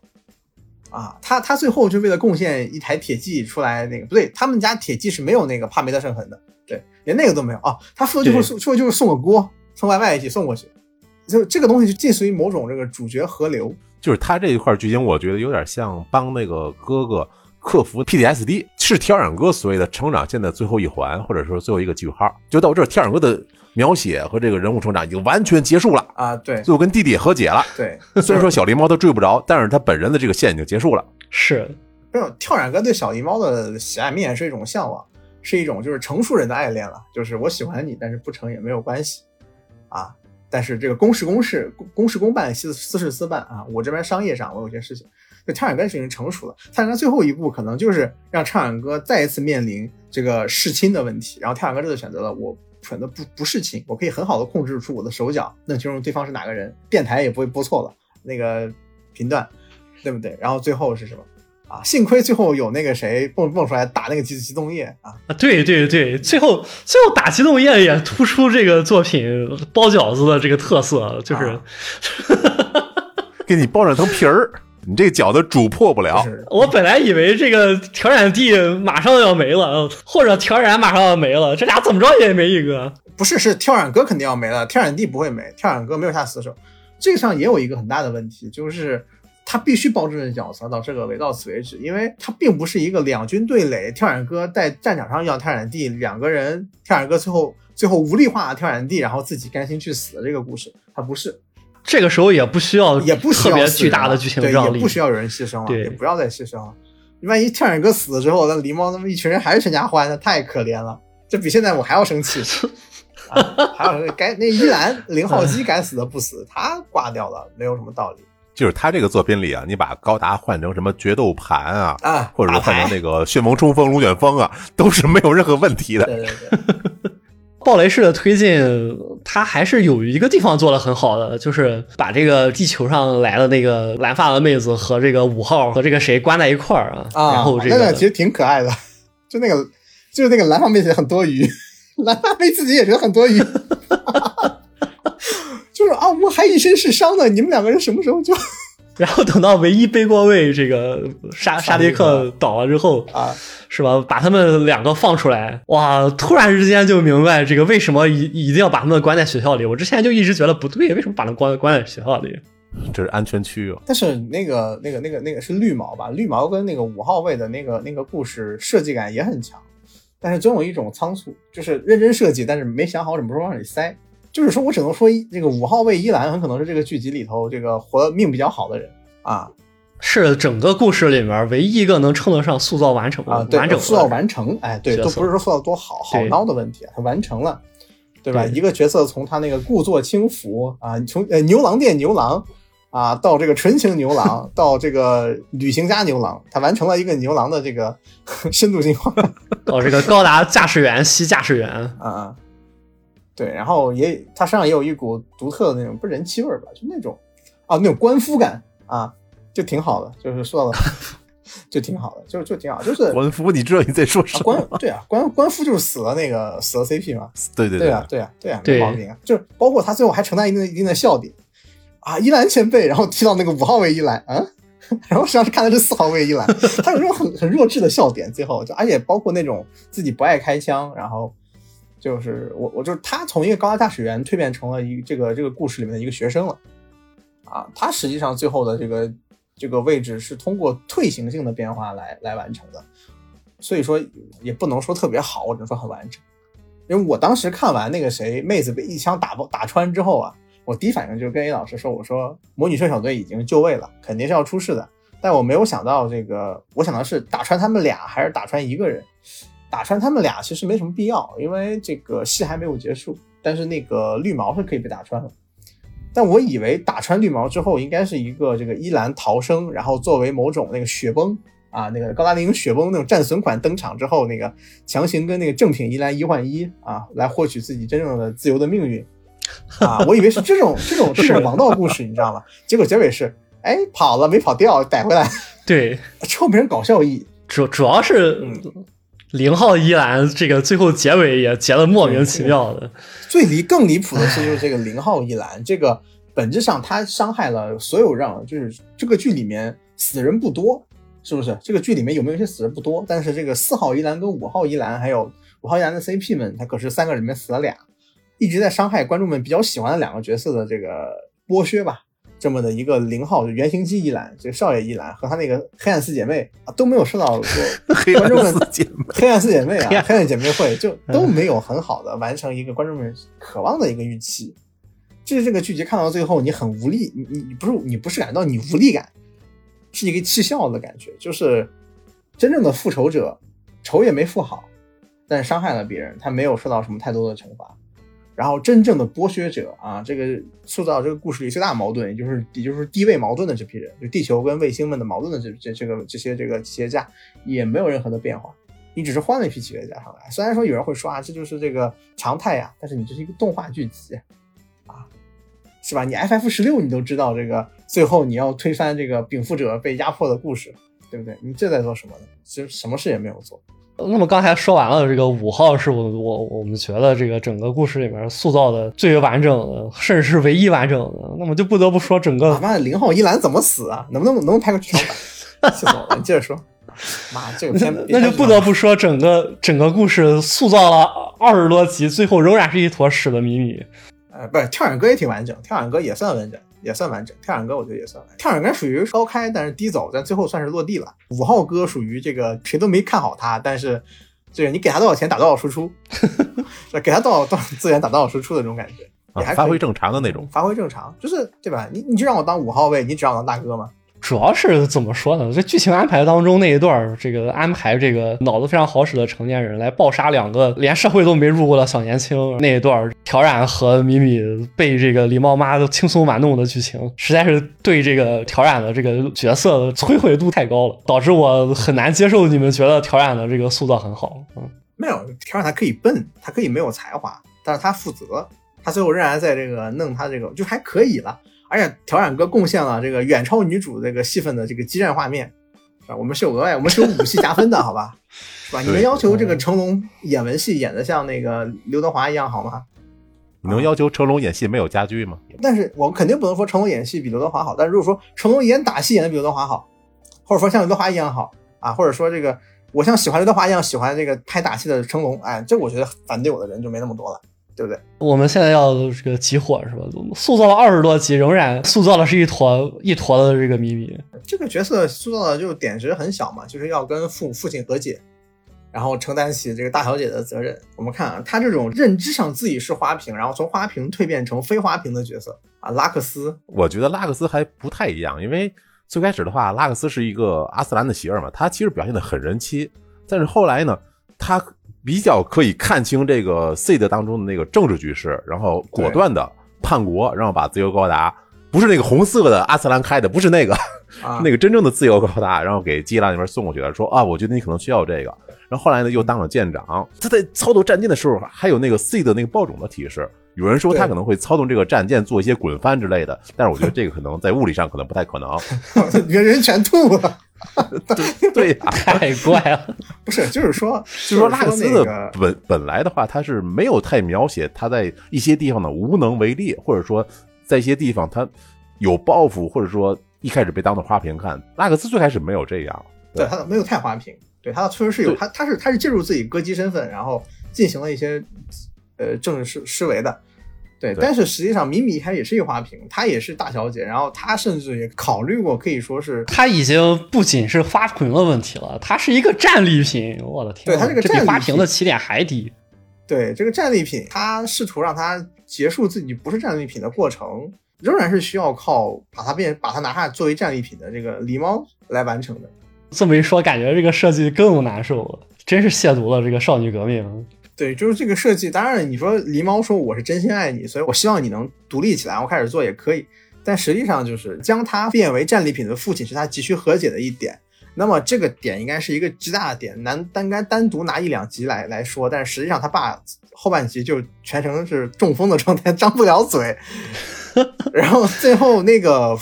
B: 啊，他他最后就为了贡献一台铁骑出来，那个不对，他们家铁骑是没有那个帕梅特圣痕的，对，连那个都没有啊。他负责就是送，说就是送个锅，送外卖一起送过去，就这个东西就近似于某种这个主角河流。
C: 就是他这一块剧情，我觉得有点像帮那个哥哥克服 PTSD，是挑染哥所谓的成长线的最后一环，或者说最后一个句号。就到这，挑染哥的。描写和这个人物成长已经完全结束了
B: 啊！对，
C: 最后跟弟弟和解了。
B: 对，
C: 虽然说小狸猫他追不着，但是他本人的这个线已经结束了。
A: 是，
B: 没有跳染哥对小狸猫的喜爱，明显是一种向往，是一种就是成熟人的爱恋了。就是我喜欢你，但是不成也没有关系啊。但是这个公事公事，公事公办，私私事私办啊。我这边商业上我有些事情，就跳染哥已经成熟了。唱演哥最后一步可能就是让唱演哥再一次面临这个弑亲的问题，然后跳染哥这次选择了我。选择不不弑亲，我可以很好的控制住我的手脚，弄清楚对方是哪个人，电台也不会播错了那个频段，对不对？然后最后是什么啊？幸亏最后有那个谁蹦蹦出来打那个机机动液啊
A: 啊！对对对，最后最后打机动液也突出这个作品包饺子的这个特色，就是 <laughs>
C: 给你包两层皮儿。你这饺子煮破不了。
A: 我本来以为这个调染地马上要没了，或者调染马上要没了，这俩怎么着也没一个。
B: 不是，是跳染哥肯定要没了，跳染地不会没。跳染哥没有下死手，这个上也有一个很大的问题，就是他必须包这个角色到这个为到此为止，因为他并不是一个两军对垒，跳染哥在战场上要跳染地，两个人跳染哥最后最后无力化跳染地，然后自己甘心去死的这个故事，他不是。
A: 这个时候也不需要，
B: 也不
A: 需要巨大的剧情张
B: 力，也不需要有人牺牲了，也不要再牺牲了。万一跳远哥死了之后，那狸猫那么一群人还是全家欢，那太可怜了。这比现在我还要生气。<laughs> 还有该那依兰 <laughs> 零号机该死的不死，他挂掉了，没有什么道理。
C: 就是他这个作品里啊，你把高达换成什么决斗盘啊，
B: 啊，
C: 或者说换成那个旋风冲锋、龙卷风啊，都是没有任何问题的。
B: 对对对。<laughs>
A: 暴雷式的推进，它还是有一个地方做的很好的，就是把这个地球上来的那个蓝发的妹子和这个五号和这个谁关在一块儿啊。
B: 啊，
A: 然后这个
B: 其实挺可爱的，就那个就是那个蓝发妹子很多余，蓝发妹自己也觉得很多余 <laughs> <laughs> 就是啊，我还一身是伤呢，你们两个人什么时候就
A: 然后等到唯一背锅位这个沙沙迪克倒了之后
B: 啊，
A: 是吧？把他们两个放出来，哇！突然之间就明白这个为什么一一定要把他们关在学校里。我之前就一直觉得不对，为什么把他们关关在学校里？
C: 这是安全区哦。
B: 但是那个那个那个那个是绿毛吧？绿毛跟那个五号位的那个那个故事设计感也很强，但是总有一种仓促，就是认真设计，但是没想好什么时候往里塞。就是说我只能说，这个五号位伊兰很可能是这个剧集里头这个活命比较好的人啊，
A: 是整个故事里面唯一一个能称得上塑造完成
B: 啊，对
A: 完整
B: 塑造完成，哎，对，都不是说塑造多好好孬的问题，他完成了，对吧？
A: 对
B: 一个角色从他那个故作轻浮啊，从呃牛郎店牛郎啊，到这个纯情牛郎，<laughs> 到这个旅行家牛郎，他完成了一个牛郎的这个 <laughs> 深度进化
A: 到，这个高达驾驶员西驾驶员，
B: 啊啊。对，然后也他身上也有一股独特的那种不是人气味儿吧，就那种啊那种官夫感啊，就挺好的，就是塑造的就挺好的，就就挺好，就是
C: 官夫，你知道你在说
B: 啊
C: 什么？
B: 官对啊官官夫就是死了那个死了 CP 嘛，
C: 对对
B: 对啊，对啊，对啊，
A: 对
B: 没毛病啊。就是包括他最后还承担一定的一定的笑点啊，伊兰前辈，然后踢到那个五号位一兰，啊，<laughs> 然后实际上是看的是四号位一兰，他有那种很很弱智的笑点，最后就而且包括那种自己不爱开枪，然后就是我我就是他从一个高压驾驶员蜕变成了一这个这个故事里面的一个学生了啊，他实际上最后的这个这个位置是通过退行性的变化来来完成的，所以说也不能说特别好，我只能说很完整。因为我当时看完那个谁妹子被一枪打爆打穿之后啊，我第一反应就是跟 A 老师说，我说魔女射手队已经就位了，肯定是要出事的。但我没有想到这个，我想的是打穿他们俩还是打穿一个人。打穿他们俩其实没什么必要，因为这个戏还没有结束。但是那个绿毛是可以被打穿的。但我以为打穿绿毛之后，应该是一个这个伊兰逃生，然后作为某种那个雪崩啊，那个高达零雪崩那种战损款登场之后，那个强行跟那个正品伊兰一换一啊，来获取自己真正的自由的命运 <laughs> 啊！我以为是这种这种这种王道故事，你知道吗？结果结尾是，哎，跑了没跑掉，逮回来，
A: 对，
B: 臭名搞笑意。
A: 主主要是
B: 嗯
A: 零号一兰这个最后结尾也结的莫名其妙的，
B: 最离更离谱的是，就是这个零号一兰，这个本质上他伤害了所有让，就是这个剧里面死人不多，是不是？这个剧里面有没有一些死人不多？但是这个四号一兰跟五号一兰还有五号一兰的 CP 们，他可是三个里面死了俩，一直在伤害观众们比较喜欢的两个角色的这个剥削吧。这么的一个零号原型机一览，这个少爷一览和他那个黑暗四姐妹啊都没有受到过 <laughs>
C: 黑
B: 观众们
C: 四姐妹，
B: 黑暗四姐妹啊，
A: 黑暗
B: 姐妹会就都没有很好的完成一个观众们渴望的一个预期。就是这个剧集看到最后，你很无力，你你你不是你不是感到你无力感，是一个气笑的感觉。就是真正的复仇者，仇也没复好，但是伤害了别人，他没有受到什么太多的惩罚。然后真正的剥削者啊，这个塑造这个故事里最大矛盾，也就是也就是地位矛盾的这批人，就地球跟卫星们的矛盾的这这这个这些这个企业家，也没有任何的变化。你只是换了一批企业家上来，虽然说有人会说啊，这就是这个常态呀，但是你这是一个动画剧集啊，是吧？你 FF 十六你都知道这个最后你要推翻这个禀赋者被压迫的故事，对不对？你这在做什么呢？其实什么事也没有做。
A: 那么刚才说完了，这个五号是我我我们觉得这个整个故事里面塑造的最为完整的，甚至是唯一完整的。那么就不得不说整个
B: 他妈的零号一兰怎么死啊？能不能能不能拍个剧场版？气死我了！你接着说。妈，这个片
A: 那就不得不说整个整个故事塑造了二十多集，最后仍然是一坨屎的谜米。
B: 呃，不是跳远哥也挺完整，跳远哥也算完整，也算完整。跳远哥我觉得也算完整。跳远哥属于高开，但是低走，但最后算是落地了。五号哥属于这个谁都没看好他，但是这个你给他多少钱打多少输出，<laughs> 是给他多少多少资源打多少输出的这种感觉，也还
C: 啊发挥正常的那种。
B: 发挥正常，就是对吧？你你就让我当五号位，你只让我当大哥吗？
A: 主要是怎么说呢？这剧情安排当中那一段，这个安排这个脑子非常好使的成年人来暴杀两个连社会都没入过的小年轻，那一段儿挑染和米米被这个狸猫妈都轻松玩弄的剧情，实在是对这个挑染的这个角色的摧毁度太高了，导致我很难接受你们觉得挑染的这个塑造很好。嗯，
B: 没有，挑染他可以笨，他可以没有才华，但是他负责，他最后仍然在这个弄他这个就还可以了。而且挑染哥贡献了这个远超女主这个戏份的这个激战画面，是吧？我们是有额外，我们是有武戏加分的，<laughs> 好吧？是吧？你能要求这个成龙演文戏演的像那个刘德华一样好吗？
C: 你能要求成龙演戏没有家具吗？
B: 但是我肯定不能说成龙演戏比刘德华好，但是如果说成龙演打戏演的比刘德华好，或者说像刘德华一样好啊，或者说这个我像喜欢刘德华一样喜欢这个拍打戏的成龙，哎，这我觉得反对我的人就没那么多了，对不对？
A: 我们现在要这个集火是吧？塑造了二十多集，仍然塑造的是一坨一坨的这个秘密。
B: 这个角色塑造的就点值很小嘛，就是要跟父父亲和解。然后承担起这个大小姐的责任。我们看啊，他这种认知上自己是花瓶，然后从花瓶蜕变成非花瓶的角色啊，拉克斯。
C: 我觉得拉克斯还不太一样，因为最开始的话，拉克斯是一个阿斯兰的媳妇嘛，他其实表现的很人妻。但是后来呢，他比较可以看清这个 seed 当中的那个政治局势，然后果断的叛国，然后把自由高达。不是那个红色的阿斯兰开的，不是那个，<laughs> 那个真正的自由高达，然后给基拉那边送过去了，说啊，我觉得你可能需要这个。然后后来呢，又当了舰长。他在操作战舰的时候，还有那个 C 的那个爆种的提示。有人说他可能会操纵这个战舰做一些滚翻之类的，但是我觉得这个可能在物理上可能不太可能。<laughs>
B: 你看人全吐了，
C: 对，<laughs>
A: 太怪了。
B: 不是，就是说，
C: 就是说拉克斯的本本来的话，他是没有太描写他在一些地方的无能为力，或者说。在一些地方，他有抱负，或者说一开始被当做花瓶看。拉克斯最开始没有这样，
B: 对他没有太花瓶，对他确实是有他，他是他是借助自己歌姬身份，然后进行了一些呃政治施施为的，对。但是实际上，米米她也是一花瓶，她也是大小姐，然后她甚至也考虑过，可以说是
A: 她已经不仅是花瓶的问题了，她是一个战利品。我的天，
B: 对她这个
A: 比花瓶的起点还低。
B: 对这个战利品，她试图让她。结束自己不是战利品的过程，仍然是需要靠把它变把它拿下作为战利品的这个狸猫来完成的。
A: 这么一说，感觉这个设计更难受了，真是亵渎了这个少女革命。
B: 对，就是这个设计。当然，你说狸猫说我是真心爱你，所以我希望你能独立起来，我开始做也可以。但实际上，就是将它变为战利品的父亲是他急需和解的一点。那么这个点应该是一个极大的点，难单该单独拿一两集来来说。但是实际上，他爸后半集就全程是中风的状态，张不了嘴。<laughs> 然后最后那个，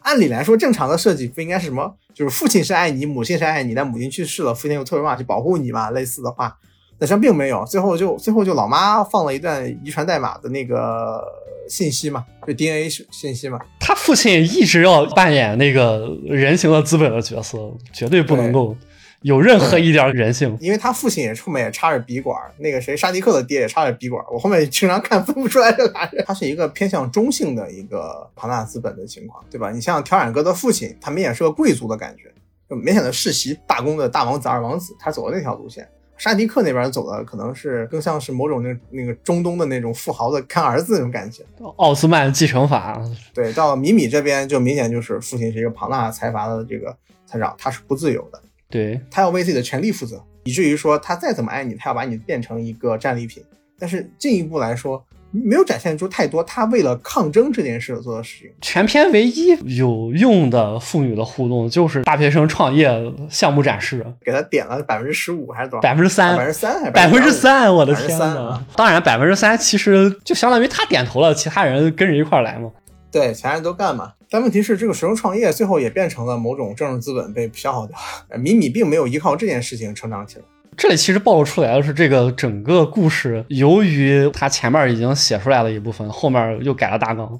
B: 按理来说正常的设计不应该是什么？就是父亲是爱你，母亲是爱你，但母亲去世了，父亲又特别办法去保护你嘛？类似的话，但是并没有。最后就最后就老妈放了一段遗传代码的那个。信息嘛，就 DNA 信息嘛。
A: 他父亲一直要扮演那个人形的资本的角色，绝对不能够有任何一点人性。
B: 因为他父亲也后面也插着笔管，那个谁沙迪克的爹也插着笔管。我后面经常看分不出来这俩人。<laughs> 他是一个偏向中性的一个庞大资本的情况，对吧？你像挑染哥的父亲，他明显是个贵族的感觉，就明显的世袭大公的大王子、二王子，他走的那条路线。沙迪克那边走的可能是更像是某种那那个中东的那种富豪的看儿子那种感觉，
A: 奥斯曼继承法。
B: 对，到米米这边就明显就是父亲是一个庞大财阀的这个财长，他是不自由的，
A: 对
B: 他要为自己的权利负责，以至于说他再怎么爱你，他要把你变成一个战利品。但是进一步来说。没有展现出太多他为了抗争这件事做的事情。
A: 全篇唯一有用的父女的互动就是大学生创业项目展示，
B: 给他点了百分之十五还是多少？
A: 百分之三，
B: 百分之三还
A: 百分之
B: 三？
A: 我的天呐！当然，百分之三其实就相当于他点头了，其他人跟着一块来嘛。
B: 对，其他人都干嘛？但问题是，这个学生创业最后也变成了某种政治资本被消耗掉。米米并没有依靠这件事情成长起来。
A: 这里其实暴露出来的是，这个整个故事，由于它前面已经写出来了一部分，后面又改了大纲。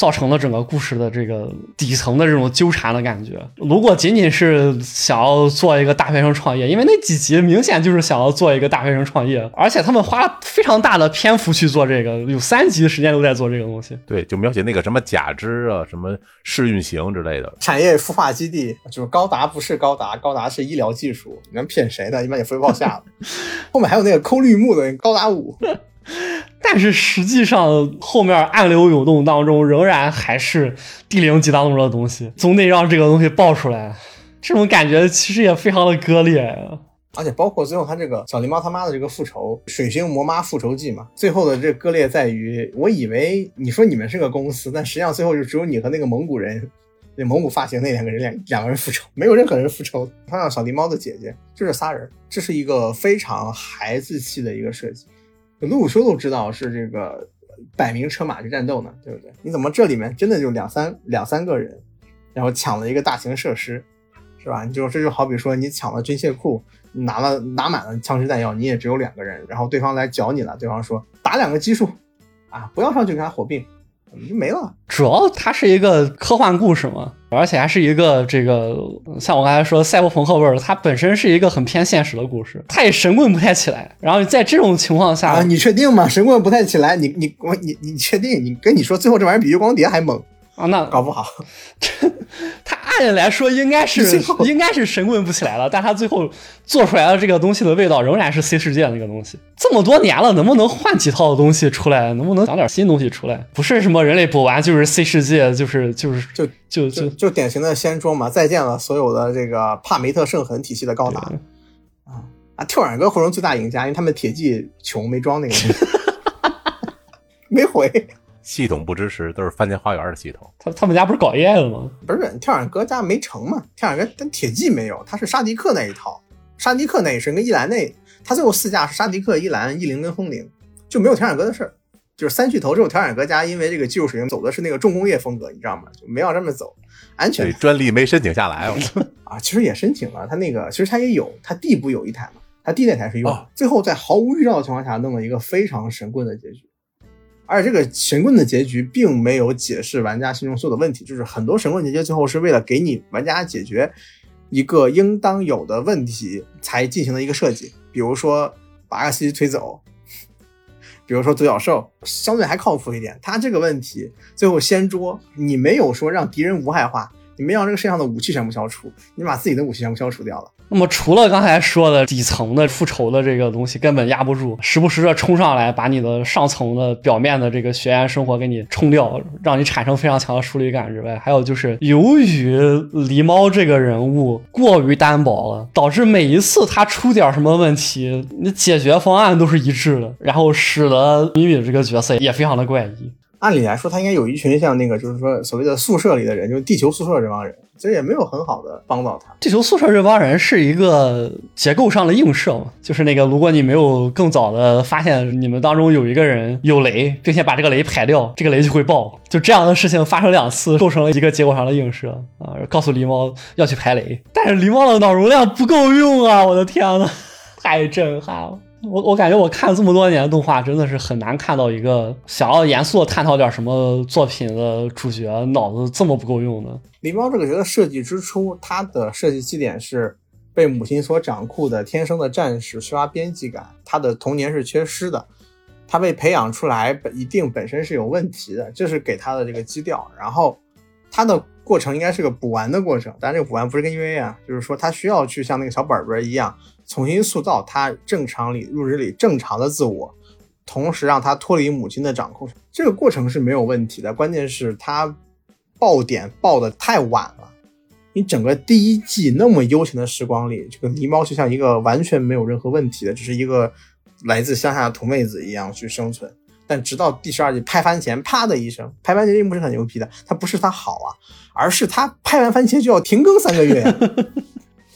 A: 造成了整个故事的这个底层的这种纠缠的感觉。如果仅仅是想要做一个大学生创业，因为那几集明显就是想要做一个大学生创业，而且他们花了非常大的篇幅去做这个，有三集的时间都在做这个东西。
C: 对，就描写那个什么假肢啊，什么试运行之类的
B: 产业孵化基地，就是高达不是高达，高达是医疗技术，你能骗谁呢？一般也飞不到下了。<laughs> 后面还有那个抠绿幕的高达五。<laughs>
A: 但是实际上，后面暗流涌动当中，仍然还是第零集当中的东西，总得让这个东西爆出来。这种感觉其实也非常的割裂。
B: 而且包括最后他这个小狸猫他妈的这个复仇，水星魔妈复仇记嘛，最后的这割裂在于，我以为你说你们是个公司，但实际上最后就只有你和那个蒙古人，那蒙古发型那两个人两两个人复仇，没有任何人复仇。他让小狸猫的姐姐，就这仨人，这是一个非常孩子气的一个设计。鲁鲁修都知道是这个百名车马去战斗呢，对不对？你怎么这里面真的就两三两三个人，然后抢了一个大型设施，是吧？你就这就好比说你抢了军械库，拿了拿满了枪支弹药，你也只有两个人，然后对方来剿你了，对方说打两个基数，啊，不要上去跟他火并，就没了。
A: 主要它是一个科幻故事嘛，而且还是一个这个像我刚才说赛博朋克味儿，它本身是一个很偏现实的故事，它也神棍不太起来。然后在这种情况下，
B: 啊，你确定吗？神棍不太起来，你你我你你确定？你跟你说，最后这玩意儿比月光碟还猛
A: 啊？那
B: 搞不好，<laughs>
A: 他按理来说应该是应该是神棍不起来了，但他最后做出来的这个东西的味道仍然是 C 世界那个东西。这么多年了，能不能换几套东西出来？能不能讲点新东西出来？不是什么人类补完就是 C 世界，就是就是
B: 就
A: 就
B: 就就典型的先装嘛，再见了所有的这个帕梅特圣痕体系的高达啊啊！跳远哥活成最大赢家，因为他们铁骑穷没装那个，<laughs> 没回。
C: 系统不支持，都是番茄花园的系统。
A: 他他们家不是搞 AI 的吗？
B: 不是，跳远哥家没成嘛？跳远哥但铁骑没有，他是沙迪克那一套，沙迪克那一身跟伊兰那，他最后四架是沙迪克、伊兰、伊零跟风铃，就没有跳远哥的事儿。就是三巨头之后跳远哥家，因为这个技术水平走的是那个重工业风格，你知道吗？就没要这么走，安全。<laughs>
C: 专利没申请下来
B: 啊，其实也申请了，他那个其实他也有，他地不有一台嘛，他地那台是用，最后在毫无预兆的情况下弄了一个非常神棍的结局。而且这个神棍的结局并没有解释玩家心中所有的问题，就是很多神棍结局最后是为了给你玩家解决一个应当有的问题才进行的一个设计。比如说把阿西推走，比如说独角兽相对还靠谱一点，他这个问题最后先捉你没有说让敌人无害化，你没让这个世界上的武器全部消除，你把自己的武器全部消除掉了。
A: 那么除了刚才说的底层的复仇的这个东西根本压不住，时不时的冲上来把你的上层的表面的这个学员生活给你冲掉，让你产生非常强的疏离感之外，还有就是由于狸猫这个人物过于单薄了，导致每一次他出点什么问题，你解决方案都是一致的，然后使得米米这个角色也非常的怪异。
B: 按理来说，他应该有一群像那个，就是说所谓的宿舍里的人，就是地球宿舍这帮人，其实也没有很好的帮到他。
A: 地球宿舍这帮人是一个结构上的映射嘛，就是那个，如果你没有更早的发现你们当中有一个人有雷，并且把这个雷排掉，这个雷就会爆。就这样的事情发生两次，构成了一个结构上的映射啊，告诉狸猫要去排雷，但是狸猫的脑容量不够用啊！我的天呐，太震撼了。我我感觉我看这么多年动画，真的是很难看到一个想要严肃的探讨点什么作品的主角脑子这么不够用的。
B: 狸猫这个角色设计之初，他的设计基点是被母亲所掌控的天生的战士，缺乏边际感，他的童年是缺失的，他被培养出来本一定本身是有问题的，这是给他的这个基调。然后他的过程应该是个补完的过程，但这个补完不是跟 EVA 啊，就是说他需要去像那个小本本一样。重新塑造他正常里入职里正常的自我，同时让他脱离母亲的掌控，这个过程是没有问题的。关键是他爆点爆的太晚了。你整个第一季那么悠闲的时光里，这个狸猫就像一个完全没有任何问题的，只是一个来自乡下的土妹子一样去生存。但直到第十二季拍番茄，啪的一声，拍番茄并不是很牛逼的，它不是它好啊，而是它拍完番茄就要停更三个月。<laughs>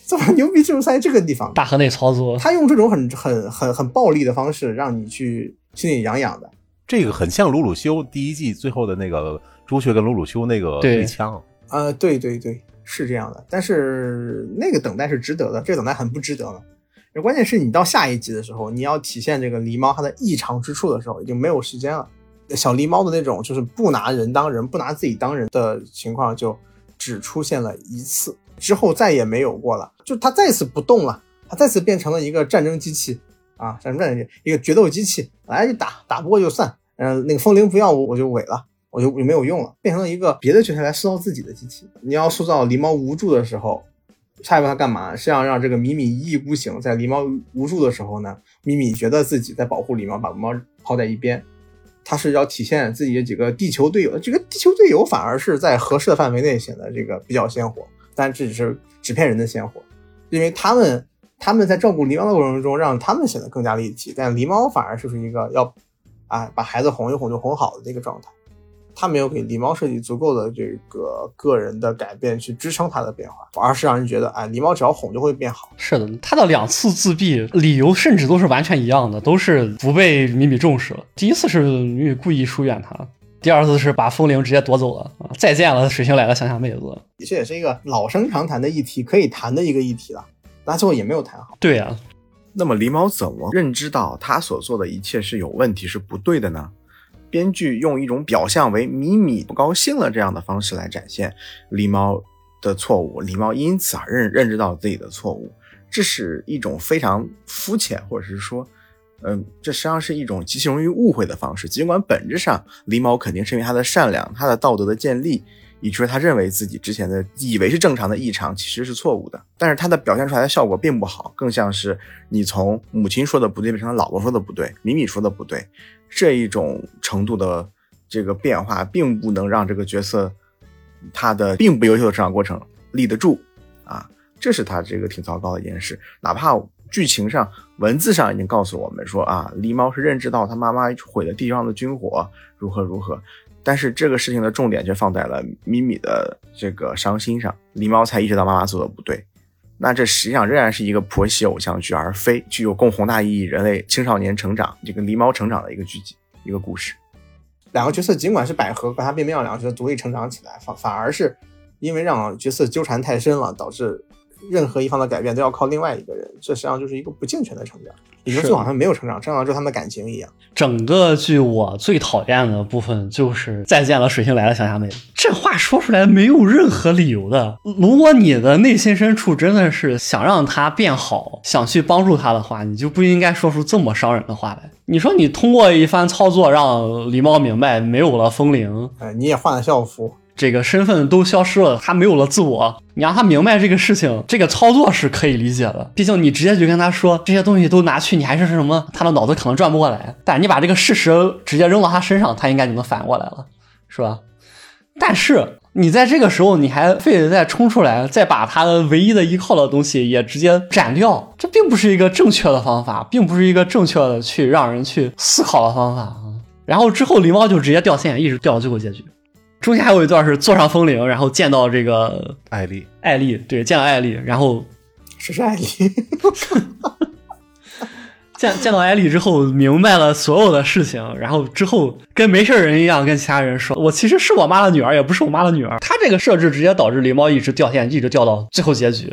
B: 怎么牛逼就是在这个地方，
A: 大河内操作，
B: 他用这种很很很很暴力的方式让你去心里痒痒的。
C: 这个很像鲁鲁修第一季最后的那个朱雀跟鲁鲁修那个对枪。
B: 呃，对对对，是这样的。但是那个等待是值得的，这个等待很不值得了。关键是你到下一集的时候，你要体现这个狸猫它的异常之处的时候，已经没有时间了。小狸猫的那种就是不拿人当人，不拿自己当人的情况，就只出现了一次。之后再也没有过了，就它再次不动了，它再次变成了一个战争机器啊，战争战争一个决斗机器，来就打，打不过就算，嗯，那个风铃不要我我就萎了，我就就没有用了，变成了一个别的角色来塑造自己的机器。你要塑造狸猫无助的时候，下一步他干嘛？是要让这个米米一意孤行，在狸猫无助的时候呢，米米觉得自己在保护狸猫，把猫抛在一边。他是要体现自己的几个地球队友，这个地球队友反而是在合适的范围内显得这个比较鲜活。但这只是纸片人的鲜活，因为他们他们在照顾狸猫的过程中，让他们显得更加立体。但狸猫反而就是一个要啊把孩子哄一哄就哄好的这个状态，他没有给狸猫设计足够的这个个人的改变去支撑它的变化，而是让人觉得哎狸猫只要哄就会变好。
A: 是的，他的两次自闭理由甚至都是完全一样的，都是不被米米重视了。第一次是米米故意疏远他。第二次是把风铃直接夺走了啊！再见了，水星来了乡下妹子。
B: 这也是一个老生常谈的议题，可以谈的一个议题了。那最后也没有谈好。
A: 对呀。
D: 那么狸猫怎么认知到他所做的一切是有问题、是不对的呢？编剧用一种表象为米米不高兴了这样的方式来展现狸猫的错误，狸猫因此而认认知到自己的错误，这是一种非常肤浅，或者是说，嗯，这实际上是一种极其容易误会的方式。尽管本质上狸猫肯定是因为它的善良、它的道德的建立，以至于他认为自己之前的以为是正常的异常其实是错误的，但是他的表现出来的效果并不好，更像是你从母亲说的不对变成了老婆说的不对，米米说的不对，这一种程度的这个变化，并不能让这个角色他的并不优秀的成长过程立得住啊，这是他这个挺糟糕的一件事。哪怕剧情上、文字上已经告诉我们说啊，狸猫是认知到他妈妈毁了地上的军火，如何如何。但是这个事情的重点却放在了咪咪的这个伤心上，狸猫才意识到妈妈做的不对。那这实际上仍然是一个婆媳偶像剧，而非具有共宏大意义、人类青少年成长这个狸猫成长的一个剧集、一个故事。
B: 两个角色尽管是百合和他并没有两个角色独立成长起来，反反而是因为让角色纠缠太深了，导致任何一方的改变都要靠另外一个人，这实际上就是一个不健全的成长。你说就好像没有成长，成长就是他们的感情一样。
A: 整个剧我最讨厌的部分就是再见了水星来了小虾妹，这话说出来没有任何理由的。如果你的内心深处真的是想让他变好，想去帮助他的话，你就不应该说出这么伤人的话来。你说你通过一番操作让狸猫明白没有了风铃，
B: 哎，你也换了校服。
A: 这个身份都消失了，他没有了自我。你让他明白这个事情，这个操作是可以理解的。毕竟你直接就跟他说这些东西都拿去，你还是什么，他的脑子可能转不过来。但你把这个事实直接扔到他身上，他应该就能反过来了，是吧？但是你在这个时候，你还非得再冲出来，再把他的唯一的依靠的东西也直接斩掉，这并不是一个正确的方法，并不是一个正确的去让人去思考的方法。然后之后狸猫就直接掉线，一直掉到最后结局。中间还有一段是坐上风铃，然后见到这个
C: 艾丽，
A: 艾丽对，见到艾丽，然后
B: 谁是艾丽？<laughs>
A: 见见到艾丽之后，明白了所有的事情，然后之后跟没事人一样跟其他人说：“我其实是我妈的女儿，也不是我妈的女儿。”他这个设置直接导致狸猫一直掉线，一直掉到最后结局，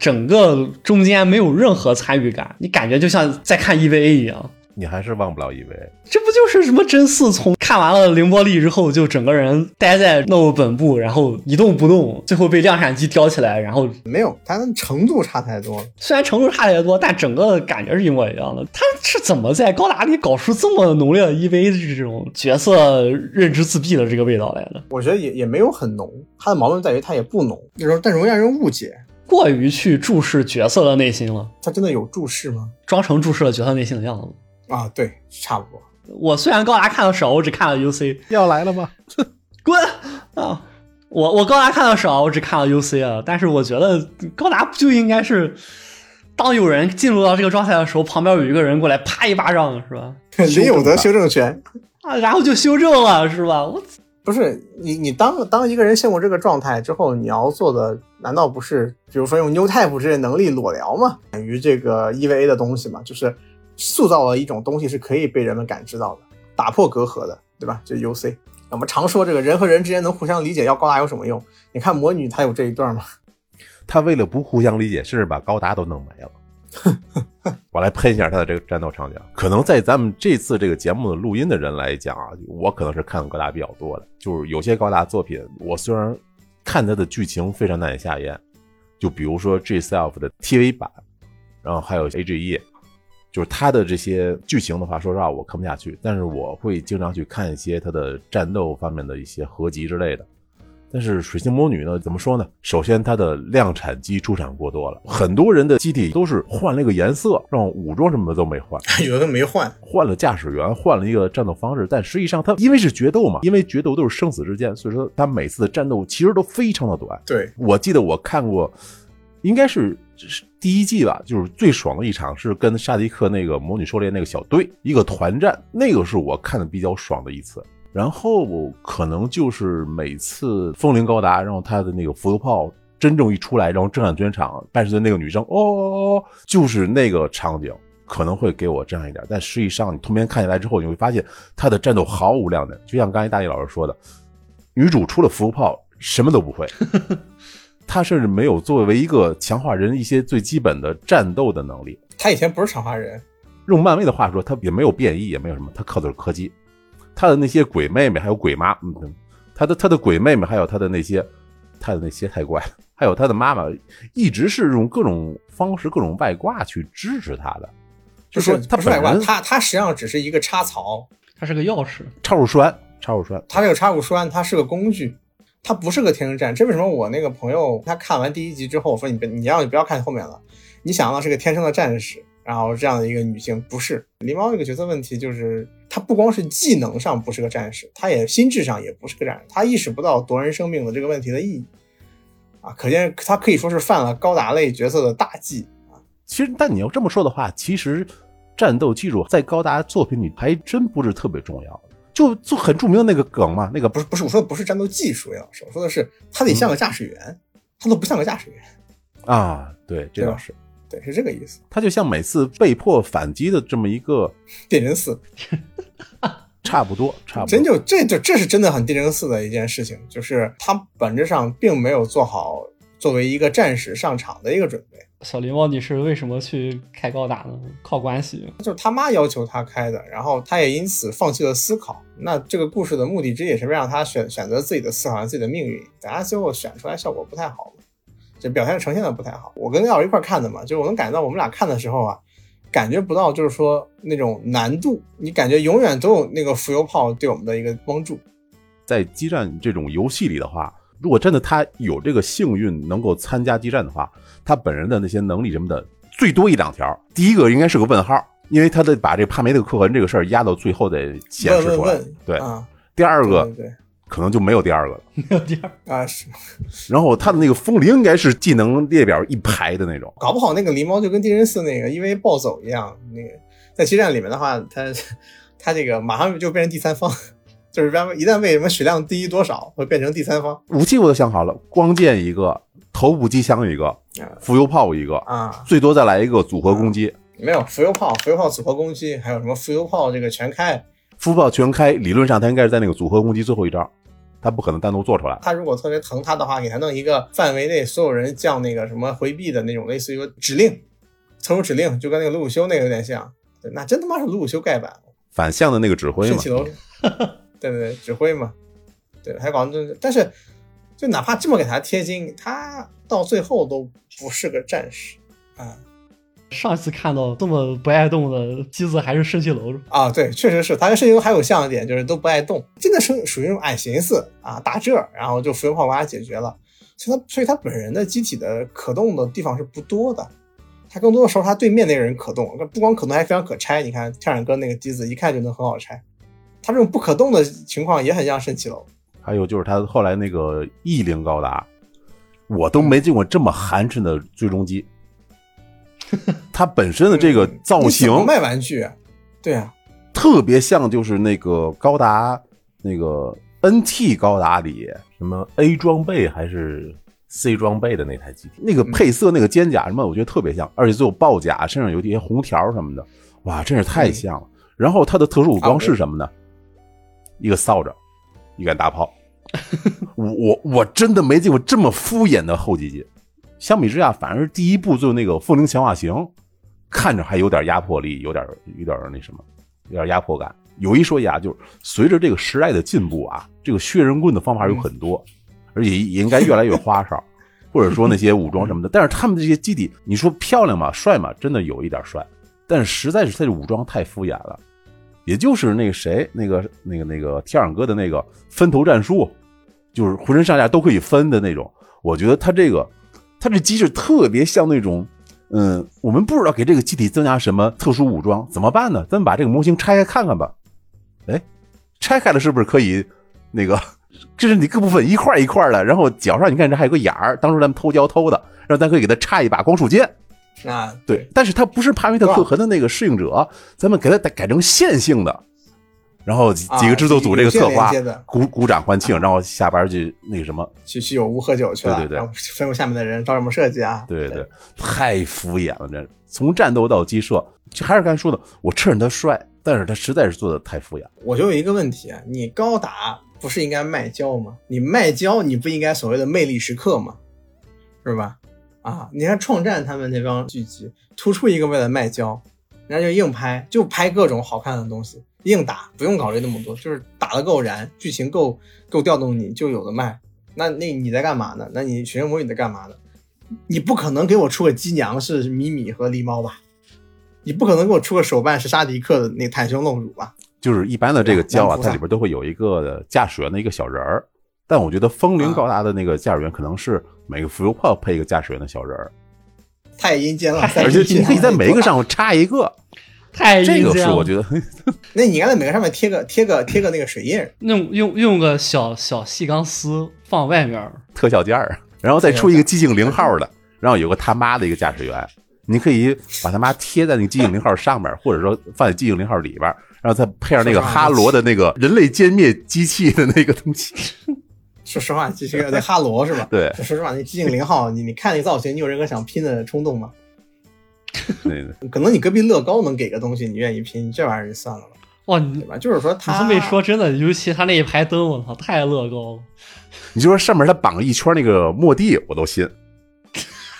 A: 整个中间没有任何参与感，你感觉就像在看 EVA 一样。
C: 你还是忘不了一维，
A: 这不就是什么真嗣从看完了凌波丽之后，就整个人待在诺本部，然后一动不动，最后被量产机叼起来，然后
B: 没有，它的程度差太多了。
A: 虽然程度差太多，但整个感觉是一模一样的。他是怎么在高达里搞出这么浓烈的 EV 的这种角色认知自闭的这个味道来的？
B: 我觉得也也没有很浓，他的矛盾在于他也不浓，但容易让人误解，
A: 过于去注视角色的内心了。
B: 他真的有注视吗？
A: 装成注视了角色内心的样子。
B: 啊，对，差不多。
A: 我虽然高达看的少，我只看了 UC。
C: 要来了吗？
A: 滚啊！我我高达看的少，我只看了 UC 啊。但是我觉得高达不就应该是，当有人进入到这个状态的时候，旁边有一个人过来啪一巴掌，是吧？<laughs>
B: 林有德修正权
A: 啊，然后就修正了，是吧？我
B: 不是你，你当当一个人陷入这个状态之后，你要做的难道不是，比如说用 New Type 这些能力裸聊吗？等于这个 EVA 的东西嘛，就是。塑造了一种东西是可以被人们感知到的，打破隔阂的，对吧？就 U C。我们常说这个人和人之间能互相理解，要高达有什么用？你看魔女她有这一段吗？
C: 他为了不互相理解，甚至把高达都弄没了。<laughs> 我来喷一下他的这个战斗场景。可能在咱们这次这个节目的录音的人来讲啊，我可能是看高达比较多的，就是有些高达作品，我虽然看它的剧情非常难以下咽，就比如说 G Self 的 TV 版，然后还有 A G E。就是他的这些剧情的话，说实话我看不下去，但是我会经常去看一些他的战斗方面的一些合集之类的。但是水星魔女呢，怎么说呢？首先它的量产机出产过多了，很多人的机体都是换了一个颜色，让武装什么的都没换，<laughs>
B: 有的没换，
C: 换了驾驶员，换了一个战斗方式，但实际上它因为是决斗嘛，因为决斗都是生死之间，所以说它每次的战斗其实都非常的短。
B: 对
C: 我记得我看过。应该是是第一季吧，就是最爽的一场是跟沙迪克那个魔女狩猎那个小队一个团战，那个是我看的比较爽的一次。然后可能就是每次风铃高达，然后他的那个浮游炮真正一出来，然后震撼全场，伴随着那个女生哦，就是那个场景可能会给我震撼一点。但实际上你通篇看下来之后，你会发现他的战斗毫无亮点，就像刚才大力老师说的，女主除了浮游炮什么都不会。他甚至没有作为一个强化人一些最基本的战斗的能力。
B: 他以前不是强化人，
C: 用漫威的话说，他也没有变异，也没有什么，他靠的是科技。他的那些鬼妹妹，还有鬼妈，嗯，他的他的鬼妹妹，还有他的那些，他的那些太怪了，<laughs> 还有他的妈妈，一直是用各种方式、各种外挂去支持他的，
B: 就
C: 说他
B: 不是外挂，他他实际上只是一个插槽，
A: 他是个钥匙，
C: 插入栓，插入栓，
B: 他这个插入栓，它是个工具，它不是个天生战。这为什么我那个朋友他看完第一集之后我说你别你要你不要看后面了，你想到是个天生的战士，然后这样的一个女性不是狸猫这个角色问题就是她不光是技能上不是个战士，她也心智上也不是个战士，她意识不到夺人生命的这个问题的意义啊，可见她可以说是犯了高达类角色的大忌啊。
C: 其实，但你要这么说的话，其实战斗技术在高达作品里还真不是特别重要。就就很著名的那个梗嘛，那个
B: 不是不是我说的不是战斗技术，叶老师，我说的是他得像个驾驶员，他都不像个驾驶员，
C: 啊，对，这倒是，
B: 对，是这个意思。
C: 他就像每次被迫反击的这么一个
B: 电人四 <laughs>
C: 差不多，差不多。
B: 真就这就这是真的很电人四的一件事情，就是他本质上并没有做好作为一个战士上场的一个准备，
A: 小狸猫，你是为什么去开高达呢？靠关系。
B: 就是他妈要求他开的，然后他也因此放弃了思考。那这个故事的目的之一也是为让他选选择自己的思考和自己的命运，但他最后选出来效果不太好，就表现呈现的不太好。我跟廖一块看的嘛，就是我能感觉到我们俩看的时候啊，感觉不到就是说那种难度，你感觉永远都有那个浮游炮对我们的一个帮助。
C: 在激战这种游戏里的话，如果真的他有这个幸运能够参加激战的话，他本人的那些能力什么的，最多一两条。第一个应该是个问号，因为他得把这帕梅特克痕这个事儿压到最后得显示出来。
B: 问问，
C: 对，
B: 啊，
C: 第二个可能就没有第二个了。<laughs>
A: 没有第二，
B: 对啊是，
C: 然后他的那个风铃应该是技能列表一排的那种。
B: 搞不好那个狸猫就跟地震四那个因为暴走一样，那个在激战里面的话，他他这个马上就变成第三方，<laughs> 就是一旦为什么血量低多少，会变成第三方
C: 武器我都想好了，光剑一个，头部机枪一个，
B: 啊
C: 浮游炮一个，
B: 啊，
C: 最多再来一个组合攻击。
B: 没有浮游炮，浮游炮组合攻击，还有什么浮游炮这个全开，
C: 浮炮全开，理论上他应该是在那个组合攻击最后一招，他不可能单独做出来。
B: 他如果特别疼他的话，给他弄一个范围内所有人降那个什么回避的那种，类似于指令，特殊指令，就跟那个鲁鲁修那个有点像。对，那真他妈是鲁鲁修盖板，
C: 反向的那个指挥嘛。<laughs>
B: 对对对，指挥嘛，对，还搞这，但是就哪怕这么给他贴金，他到最后都不是个战士啊
A: 上一次看到这么不爱动的机子还是圣骑楼，
B: 啊，对，确实是，他跟圣游还有像一点，就是都不爱动，真的是属于那种矮寻思啊，打这，然后就浮游炮把它解决了，所以他所以他本人的机体的可动的地方是不多的。他更多的时候，他对面那个人可动，不光可动，还非常可拆。你看天染哥那个机子，一看就能很好拆。他这种不可动的情况也很像圣骑楼。
C: 还有就是他后来那个异灵高达，我都没见过这么寒碜的最终机。<laughs> 它本身的这个造型
B: 卖玩具啊？对啊，
C: 特别像就是那个高达那个 NT 高达里什么 A 装备还是 C 装备的那台机体，那个配色那个肩甲什么，我觉得特别像，而且最后爆甲身上有一些红条什么的，哇，真是太像了。然后它的特殊武装是什么呢？一个扫帚，一杆大炮。我我我真的没见过这么敷衍的后继机。相比之下，反而第一部就那个风铃强化型，看着还有点压迫力，有点有点那什么，有点压迫感。有一说一啊，就是随着这个时代的进步啊，这个削人棍的方法有很多，而且也应该越来越花哨，或者说那些武装什么的。但是他们这些基底，你说漂亮吗？帅吗？真的有一点帅，但是实在是他的武装太敷衍了。也就是那个谁，那个那个那个天壤哥的那个分头战术，就是浑身上下都可以分的那种。我觉得他这个，他这机制特别像那种，嗯，我们不知道给这个机体增加什么特殊武装，怎么办呢？咱们把这个模型拆开看看吧。哎，拆开了是不是可以那个，<laughs> 这是你各部分一块一块的，然后脚上你看这还有个眼儿，当初咱们偷胶偷的，然后咱可以给它插一把光束剑。
B: 啊，
C: 对，但是他不是帕梅特克痕的那个适应者，咱们给他改改成线性的，然后几个制作组这个策划鼓鼓掌欢庆，然后下班去那个什么，
B: 去去有屋喝酒去了，
C: 对对对
B: 然后吩咐下面的人照什么设计啊。
C: 对对对，太敷衍了，这从战斗到鸡舍，就还是刚才说的，我承认他帅，但是他实在是做的太敷衍。
B: 我就有一个问题啊，你高达不是应该卖胶吗？你卖胶，你不应该所谓的魅力时刻吗？是吧？啊，你看创战他们那帮剧集，突出一个为了卖胶，人家就硬拍，就拍各种好看的东西，硬打，不用考虑那么多，就是打得够燃，剧情够够调动你，就有的卖。那那你在干嘛呢？那你水星魔女在干嘛呢？你不可能给我出个机娘是米米和狸猫吧？你不可能给我出个手办是沙迪克的那袒胸露乳吧？
C: 就是一般的这个胶啊，它里边都会有一个驾驶员的一个小人儿，但我觉得风铃
B: 啊
C: 高达的那个驾驶员可能是每个浮游炮配一个驾驶员的小人儿，
B: 太阴间了，
C: 而且你可以在每一个
B: 上。
C: 上插一个，<laughs>
A: 太
C: 这个
A: 阴间了
C: 是我觉得 <laughs>
B: 那你应该在每个上面贴个贴个贴个那个水印儿，
A: 用用用个小小细钢丝放外面儿，
C: 特效件儿，然后再出一个寂静零号的，然后有个他妈的一个驾驶员，你可以把他妈贴在那个寂静零号上面，或者说放在寂静零号里边，然后再配上那个哈罗的那个人类歼灭机器的那个东西。
B: 说实话，这是个那哈罗是吧？
C: 对
B: 说实话，那寂静零号，你你看那造型，你有任何想拼的冲动吗？
C: 对对 <laughs>
B: 可能你隔壁乐高能给个东西，你愿意拼，这玩意儿就算了吧，
A: 哇，你
B: 对吧？就是说
A: 你
B: 他
A: 这么一说，真的，尤其他那一排灯，我操，太乐高了。
C: 你就说上面他绑了一圈那个墨地，我都信。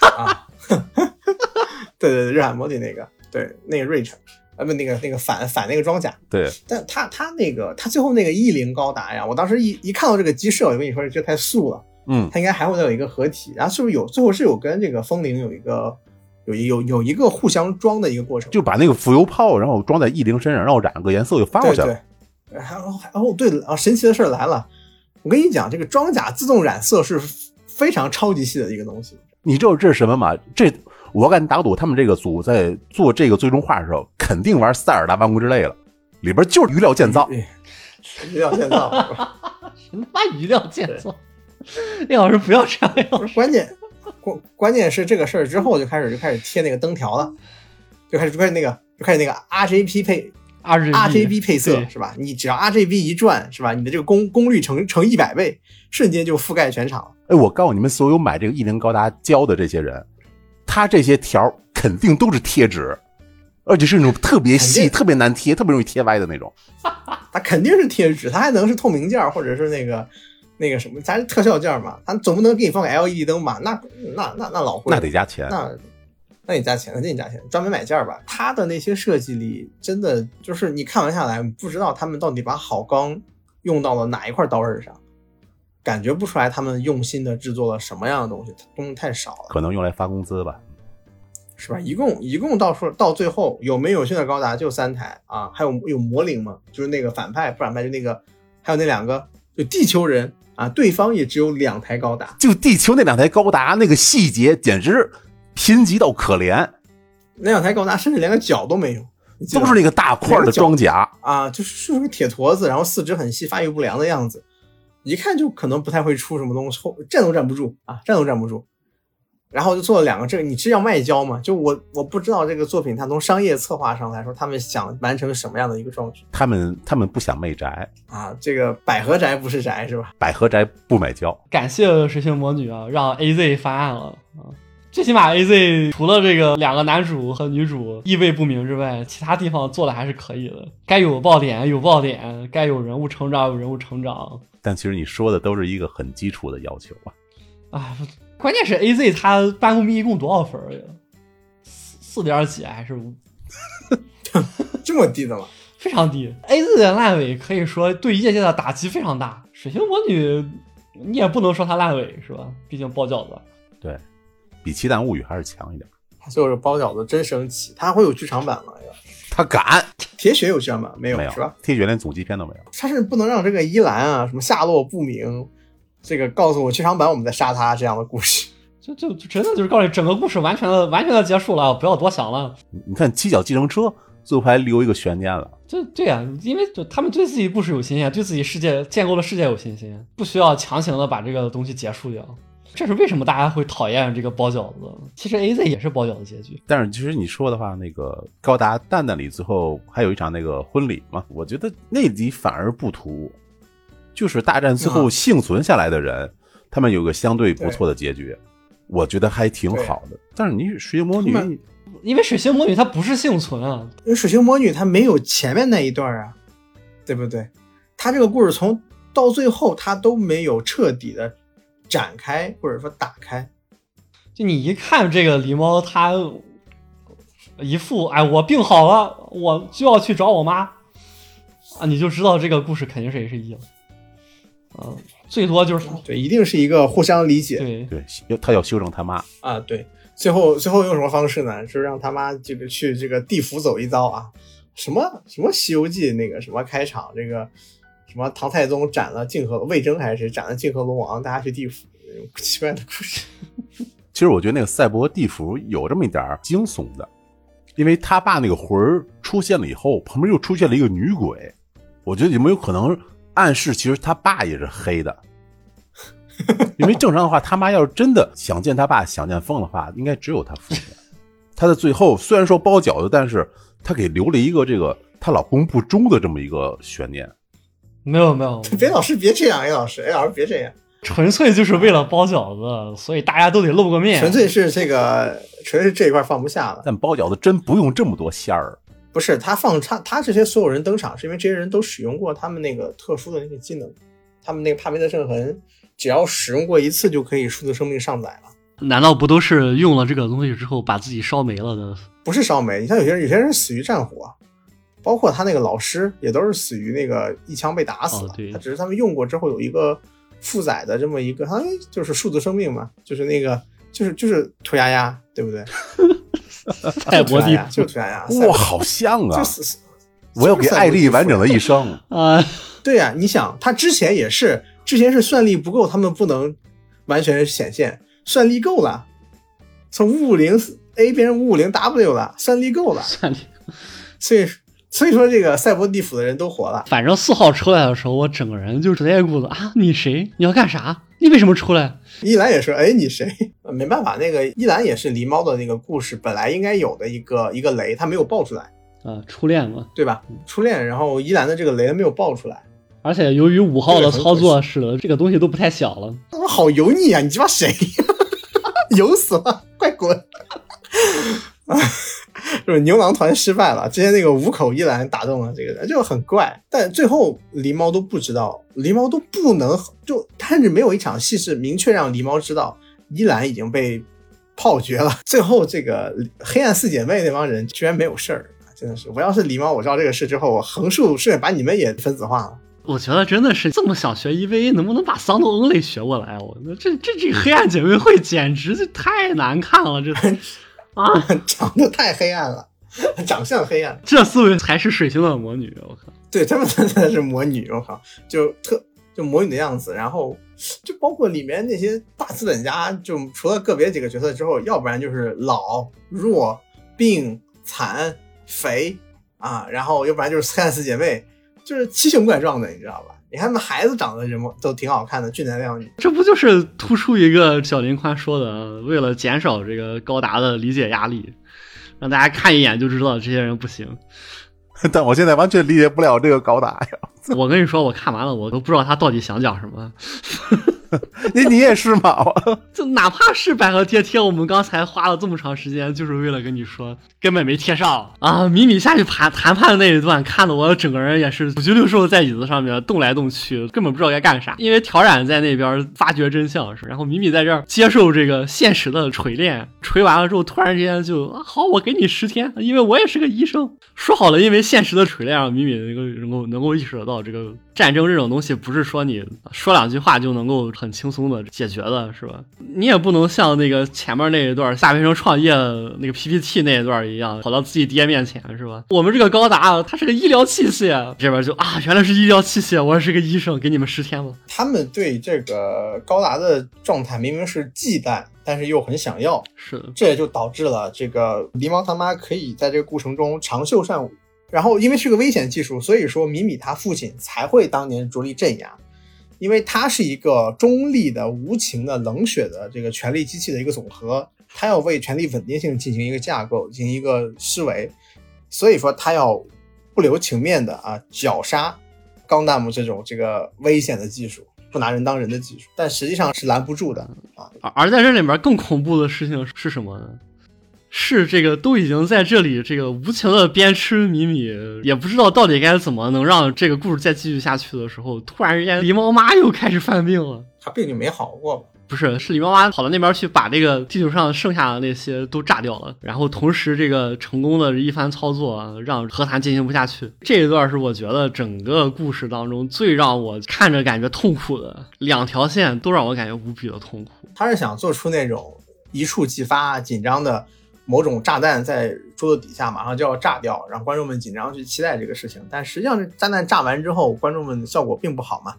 B: 啊，<laughs> 对对对，日海摩底那个，对那个 Rich，啊不那个那个反反那个装甲，
C: 对，
B: 但他他那个他最后那个一零高达呀，我当时一一看到这个机设，我就跟你说这太素了，
C: 嗯，
B: 他应该还会再有一个合体，然后是不是有最后是有跟这个风铃有一个有一有有一个互相装的一个过程，
C: 就把那个浮游炮，然后装在异灵身上，然后染个颜色就发过去了。
B: 对，然后然后对了啊，神奇的事儿来了，我跟你讲，这个装甲自动染色是非常超级细的一个东西，
C: 你知道这是什么吗？这我敢打赌，他们这个组在做这个最终化的时候，肯定玩塞尔达万国之泪了，里边就是余料建造。
B: 对，余料建造。是 <laughs> 吧
A: 什么余料建造？叶老师不要这样，叶老师。
B: 不是关键，关关键是这个事儿之后就开始就开始贴那个灯条了，就开始就开始那个就开始那个 RGB 配
A: RGB
B: RGB 配色是吧？你只要 RGB 一转是吧？你的这个功功率乘乘一百倍，瞬间就覆盖全场了。
C: 哎，我告诉你们，所有买这个异能高达胶的这些人，他这些条肯定都是贴纸，而且是那种特别细、特别难贴、特别容易贴歪的那种。<laughs>
B: 它肯定是贴纸，它还能是透明件儿，或者是那个那个什么，咱是特效件儿嘛，咱总不能给你放个 LED 灯吧？那那那那老贵了，
C: 那得加钱。
B: 那那你加钱，那得你加钱，专门买件儿吧。它的那些设计里，真的就是你看完下来，不知道他们到底把好钢用到了哪一块刀刃上，感觉不出来他们用心的制作了什么样的东西，东西太少了，
C: 可能用来发工资吧。
B: 是吧？一共一共到说到最后有没有新的高达就三台啊，还有有魔灵嘛，就是那个反派不反派就那个，还有那两个就地球人啊，对方也只有两台高达，
C: 就地球那两台高达，那个细节简直贫瘠到可怜，
B: 那两台高达甚至连个脚都没有，
C: 都是那个大块的装甲。
B: 啊，就是就是个铁坨子，然后四肢很细，发育不良的样子，一看就可能不太会出什么东西，后站都站不住啊，站都站不住。然后就做了两个，这个你是要卖胶吗？就我我不知道这个作品它从商业策划上来说，他们想完成什么样的一个壮举
C: 他们他们不想媚宅，
B: 啊？这个百合宅不是宅是吧？
C: 百合宅不买胶。
A: 感谢水星魔女啊，让 AZ 发案了啊！最起码 AZ 除了这个两个男主和女主意味不明之外，其他地方做的还是可以的。该有爆点有爆点，该有人物成长有人物成长。
C: 但其实你说的都是一个很基础的要求啊。
A: 啊，关键是 AZ 它办公密一共多少分儿呀？四四点几还是五 <laughs>
B: 这么低的吗？
A: 非常低？AZ 的烂尾可以说对业界的打击非常大。水星魔女你也不能说它烂尾是吧？毕竟包饺子。
C: 对，比《奇蛋物语》还是强一点。
B: 最后这包饺子真生气，它会有剧场版吗？呀
C: 他敢
B: 铁血有剧场版没有
C: 没有
B: 是吧？？
C: 铁血连总集篇都没有。
B: 他是不能让这个依兰啊什么下落不明，这个告诉我剧场版我们在杀他这样的故事。
A: 就就就真的就是告诉你，整个故事完全的完全的结束了，不要多想了。
C: 你看《七角计程车》最后还留一个悬念了。
A: 就对呀、因为就他们对自己故事有信心，对自己世界建构的世界有信心，不需要强行的把这个东西结束掉。这是为什么大家会讨厌这个包饺子？其实 A Z 也是包饺子结局。
C: 但是其实你说的话，那个高达蛋蛋里最后还有一场那个婚礼嘛，我觉得那集反而不突兀，就是大战最后
B: 啊
C: 幸存下来的人，他们有个相对不错的结局，我觉得还挺好的。但是你水晶魔女
A: 因为水星魔女她不是幸存啊，
B: 因为水星魔女她没有前面那一段啊，对不对？她这个故事从到最后她都没有彻底的展开或者说打开。
A: 就你一看这个狸猫，它一副哎我病好了，我就要去找我妈，啊，你就知道这个故事肯定是 H E 了。嗯，最多就是
B: 对，一定是一个互相理解
A: 对
C: 对，要他要修正他妈，
B: 啊。对，最后最后用什么方式呢？就是让他妈这个去这个地府走一遭啊。什么什么《西游记》那个什么开场，这个什么唐太宗斩了泾河魏征还是斩了泾河龙王，大家去地府，奇怪的故事。<laughs>
C: 其实我觉得那个赛博地府有这么一点惊悚的，因为他爸那个魂儿出现了以后，旁边又出现了一个女鬼，我觉得有没有可能暗示其实他爸也是黑的？<laughs> 因为正常的话，他妈要是真的想见他爸、想见疯的话，应该只有他父亲。他的最后虽然说包饺子，但是他给留了一个这个她老公不忠的这么一个悬念。
A: 没有没有，<laughs>
B: 别老师别这样，A 老师，A 老师别这样，
A: 纯粹就是为了包饺子，所以大家都得露个面。
B: 纯粹是这个，纯粹是这一块放不下了。
C: 但包饺子真不用这么多馅儿，
B: 不是他放他他这些所有人登场，是因为这些人都使用过他们那个特殊的那个技能，他们那个帕梅特圣痕，只要使用过一次就可以数字生命上载了。
A: 难道不都是用了这个东西之后把自己烧没了的？
B: 不是烧没，你像有些人，有些人死于战火，包括他那个老师也都是死于那个一枪被打死了。
A: 哦对
B: 他只是他们用过之后有一个负载的这么一个，哎，就是数字生命嘛，就是那个就是就是涂鸦鸦，对不对？
A: 赛博地
B: 涂鸦鸦就是涂鸦鸦，
C: 哇，好像啊
B: 就！是
C: 我要给艾丽完整的一生。
A: 啊，
B: 对呀、你想他之前也是，之前是算力不够，他们不能完全显现，算力够了，从五五零 A 变成五五零 W 了，算力够了，
A: 算了。
B: 所以所以说这个赛博地府的人都活了。
A: 反正四号出来的时候，我整个人就直接一股子啊，你谁？你要干啥？你为什么出来？
B: 依兰也说：“哎，你谁？”呃没办法，那个依兰也是狸猫的那个故事本来应该有的一个一个雷，他没有爆出来，
A: 啊，初恋嘛。
B: 对吧？初恋，然后依兰的这个雷没有爆出来，
A: 而且由于五号的操作，使得这个东西都不太小了。
B: 他妈好油腻啊！你鸡巴谁？<laughs> 油死了，快滚！<laughs> 就是牛郎团失败了，之前那个五口一兰打动了这个人，就很怪。但最后狸猫都不知道，狸猫都不能就，甚至没有一场戏是明确让狸猫知道依兰已经被泡决了。<laughs> 最后这个黑暗四姐妹那帮人居然没有事儿，真的是！我要是狸猫，我知道这个事之后，我横竖顺便把你们也分子化了。
A: 我觉得真的是这么想学 EVA，能不能把桑多恩类学过来？我这这这黑暗姐妹会简直就太难看了，这 <laughs> 啊，<laughs>
B: 长得太黑暗了，<laughs> 长相黑暗。
A: 这四位才是水星的魔女，我靠！
B: 对他们真的是魔女，我靠，就特就魔女的样子，然后就包括里面那些大资本家，就除了个别几个角色之后，要不然就是老、弱、病、残、肥啊，然后要不然就是黑暗四姐妹，就是奇形怪状的，你知道吧？你看那孩子长得什么都挺好看的，俊男靓女。
A: 这不就是突出一个小林宽说的，为了减少这个高达的理解压力，让大家看一眼就知道这些人不行。<laughs>
C: 但我现在完全理解不了这个高达呀！<laughs>
A: 我跟你说，我看完了，我都不知道他到底想讲什么。<laughs>
C: 你你也是吗？<laughs>
A: 就哪怕是百合贴贴，我们刚才花了这么长时间，就是为了跟你说，根本没贴上啊！米米下去谈谈判的那一段，看得我整个人也是五脊六兽在椅子上面动来动去，根本不知道该干啥。因为挑染在那边发掘真相是，然后米米在这儿接受这个现实的锤炼，锤完了之后，突然之间就啊，好，我给你十天，因为我也是个医生。说好了，因为现实的锤炼，让米米能够能够能够意识得到，这个战争这种东西不是说你说两句话就能够很轻松的解决的，是吧？你也不能像那个前面那一段下半生创业那个 PPT 那一段一样，跑到自己爹面前，是吧？我们这个高达它是个医疗器械，这边就啊，原来是医疗器械，我是个医生，给你们十天吧。
B: 他们对这个高达的状态明明是忌惮，但是又很想要，
A: 是的，
B: 这也就导致了这个狸猫他妈可以在这个过程中长袖善舞。然后因为是个危险技术，所以说米米他父亲才会当年着力镇压，因为它是一个中立的、无情的、冷血的这个权力机器的一个总和，它要为权力稳定性进行一个架构，进行一个思维，所以说它要不留情面的啊绞杀钢弹姆这种这个危险的技术。不拿人当人的技术，但实际上是拦不住的啊！
A: 而而在这里面更恐怖的事情是什么呢？是这个都已经在这里这个无情的鞭笞米米，也不知道到底该怎么能让这个故事再继续下去的时候，突然之间狸猫妈又开始犯病了。
B: 他病就没好过吧？
A: 不不是，是狸猫妈跑到那边去把这个地球上剩下的那些都炸掉了，然后同时这个成功的一番操作，让和谈进行不下去。这一段是我觉得整个故事当中最让我看着感觉痛苦的两条线，都让我感觉无比的痛苦。
B: 他是想做出那种一触即发、紧张的某种炸弹在桌子底下马上就要炸掉，让观众们紧张去期待这个事情。但实际上，这炸弹炸完之后，观众们的效果并不好嘛。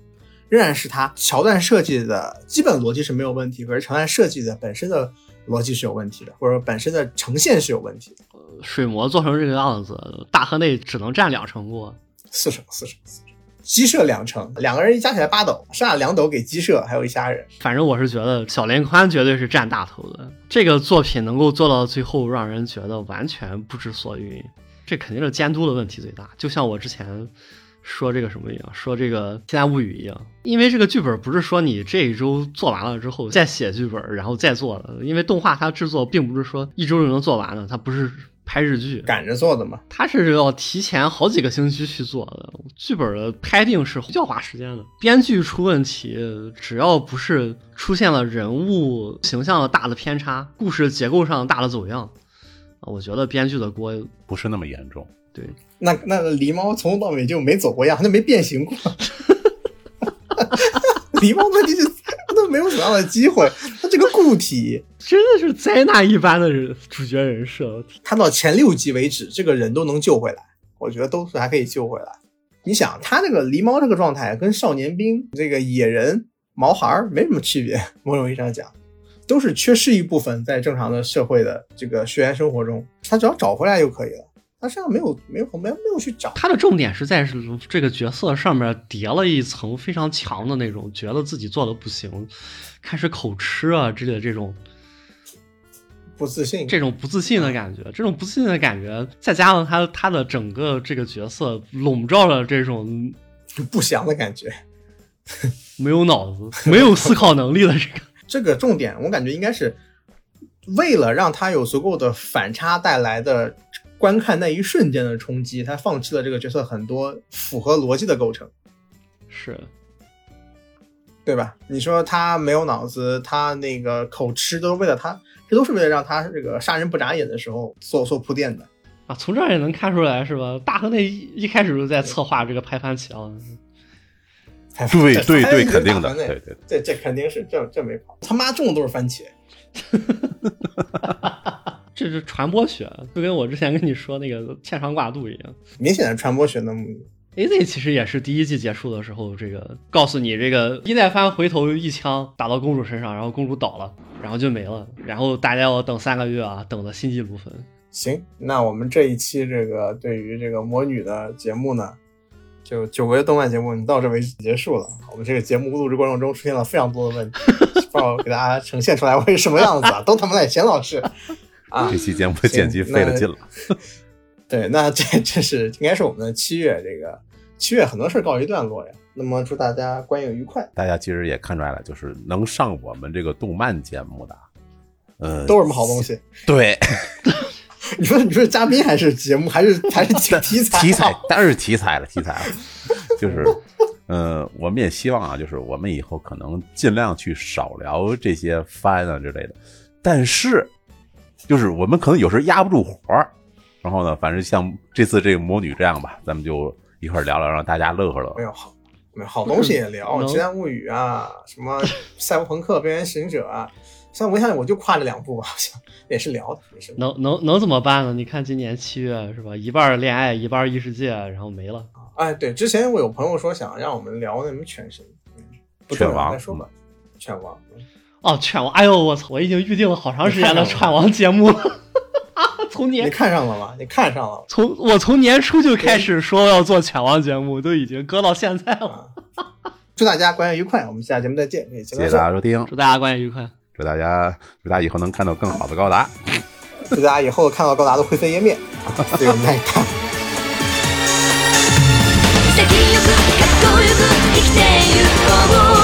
B: 仍然是它桥段设计的基本逻辑是没有问题，可是桥段设计的本身的逻辑是有问题的，或者本身的呈现是有问题的。
A: 水魔做成这个样子，大河内只能占两成过，
B: 四成四成四成，鸡舍两成，两个人加起来八斗，剩下两斗给鸡舍，还有一家人。
A: 反正我是觉得小林宽绝对是占大头的。这个作品能够做到最后，让人觉得完全不知所云，这肯定是监督的问题最大。就像我之前。说这个什么一样，说这个《天下物语》一样，因为这个剧本不是说你这一周做完了之后再写剧本，然后再做的。因为动画它制作并不是说一周就能做完的，它不是拍日剧
B: 赶着做的嘛，
A: 他是要提前好几个星期去做的。剧本的拍定是比较花时间的，编剧出问题，只要不是出现了人物形象的大的偏差，故事结构上大的走样，啊，我觉得编剧的锅
C: 不是那么严重。
A: 对。
B: 那那狸猫从头到尾就没走过样，他没变形过。<laughs> <laughs> 狸猫问题是他都没有什么样的机会，他这个固体 <laughs>
A: 真的是灾难一般的人主角人设。
B: 他到前六集为止，这个人都能救回来，我觉得都是还可以救回来。你想，他这个狸猫这个状态跟少年兵这个野人毛孩儿没什么区别，某种意义上讲，都是缺失一部分在正常的社会的这个学员生活中，他只要找回来就可以了。他身上没有没有没有没有去找
A: 他的重点是在这个角色上面叠了一层非常强的那种，觉得自己做的不行，开始口吃啊之类的这种
B: 不自信，
A: 这种不自信的感觉，这种不自信的感觉，再加上他他的整个这个角色笼罩了这种 <laughs>
B: 不祥的感觉，<laughs>
A: 没有脑子、没有思考能力的这个 <laughs>
B: 这个重点，我感觉应该是为了让他有足够的反差带来的。观看那一瞬间的冲击，他放弃了这个角色很多符合逻辑的构成，
A: 是，
B: 对吧？你说他没有脑子，他那个口吃，都是为了他，这都是为了让他这个杀人不眨眼的时候做做铺垫的
A: 啊。从这儿也能看出来，是吧？大河内一开始就在策划这个拍番茄啊。
C: 对对对，肯定的，对对，
B: 这这肯定是这这没跑，他妈种的都是番茄。<laughs>
A: 这是传播学，就跟我之前跟你说那个牵肠挂肚一样，
B: 明显的传播学的目的。
A: A Z 其实也是第一季结束的时候，这个告诉你，这个伊奈帆回头一枪打到公主身上，然后公主倒了，然后就没了，然后大家要等三个月啊，等的心急如焚。
B: 行，那我们这一期这个对于这个魔女的节目呢，就九个月动漫节目，你到这为止结束了。我们这个节目录制过程中出现了非常多的问题，不知道给大家呈现出来会是什么样子啊？都他妈赖钱老师。啊，
C: 这期节目剪辑费了劲了。<laughs>
B: 对，那这这是应该是我们的七月，这个七月很多事告一段落呀。那么祝大家观影愉快。
C: 大家其实也看出来了，就是能上我们这个动漫节目的，嗯，
B: 都是什么好东西？<laughs> <laughs>
C: 对，
B: 你说你说嘉宾还是节目还是还是题材？
C: 题材当然是题材了，题材了。就是，嗯，我们也希望啊，就是我们以后可能尽量去少聊这些番啊之类的，但是。就是我们可能有时候压不住火，然后呢，反正像这次这个魔女这样吧，咱们就一块聊聊，让大家乐呵乐。
B: 没有好，没有好东西也聊，《奇谭物语》啊，什么《赛博朋克：边缘行者》啊，像我想我就跨这两部，好像也是聊的，也是。
A: 能能能怎么办呢？你看今年七月是吧，一半恋爱，一半异世界，然后没了。
B: 哎，对，之前我有朋友说想让我们聊那什么犬神，
C: 犬王
B: 再说吧，犬王。
A: 哦，犬王，哎呦，我操，我已经预定了好长时间的犬王节目了。从年，
B: 你看上了吗？你看上了。
A: 从我从年初就开始说要做犬王节目，都已经搁到现在了。
B: 祝大家观影愉快，我们下节目再见。
C: 谢谢大家收听，
A: 祝大家观影愉快，
C: 祝大家祝大家以后能看到更好的高达。<laughs>
B: 祝大家以后看到高达的灰飞烟灭。<laughs>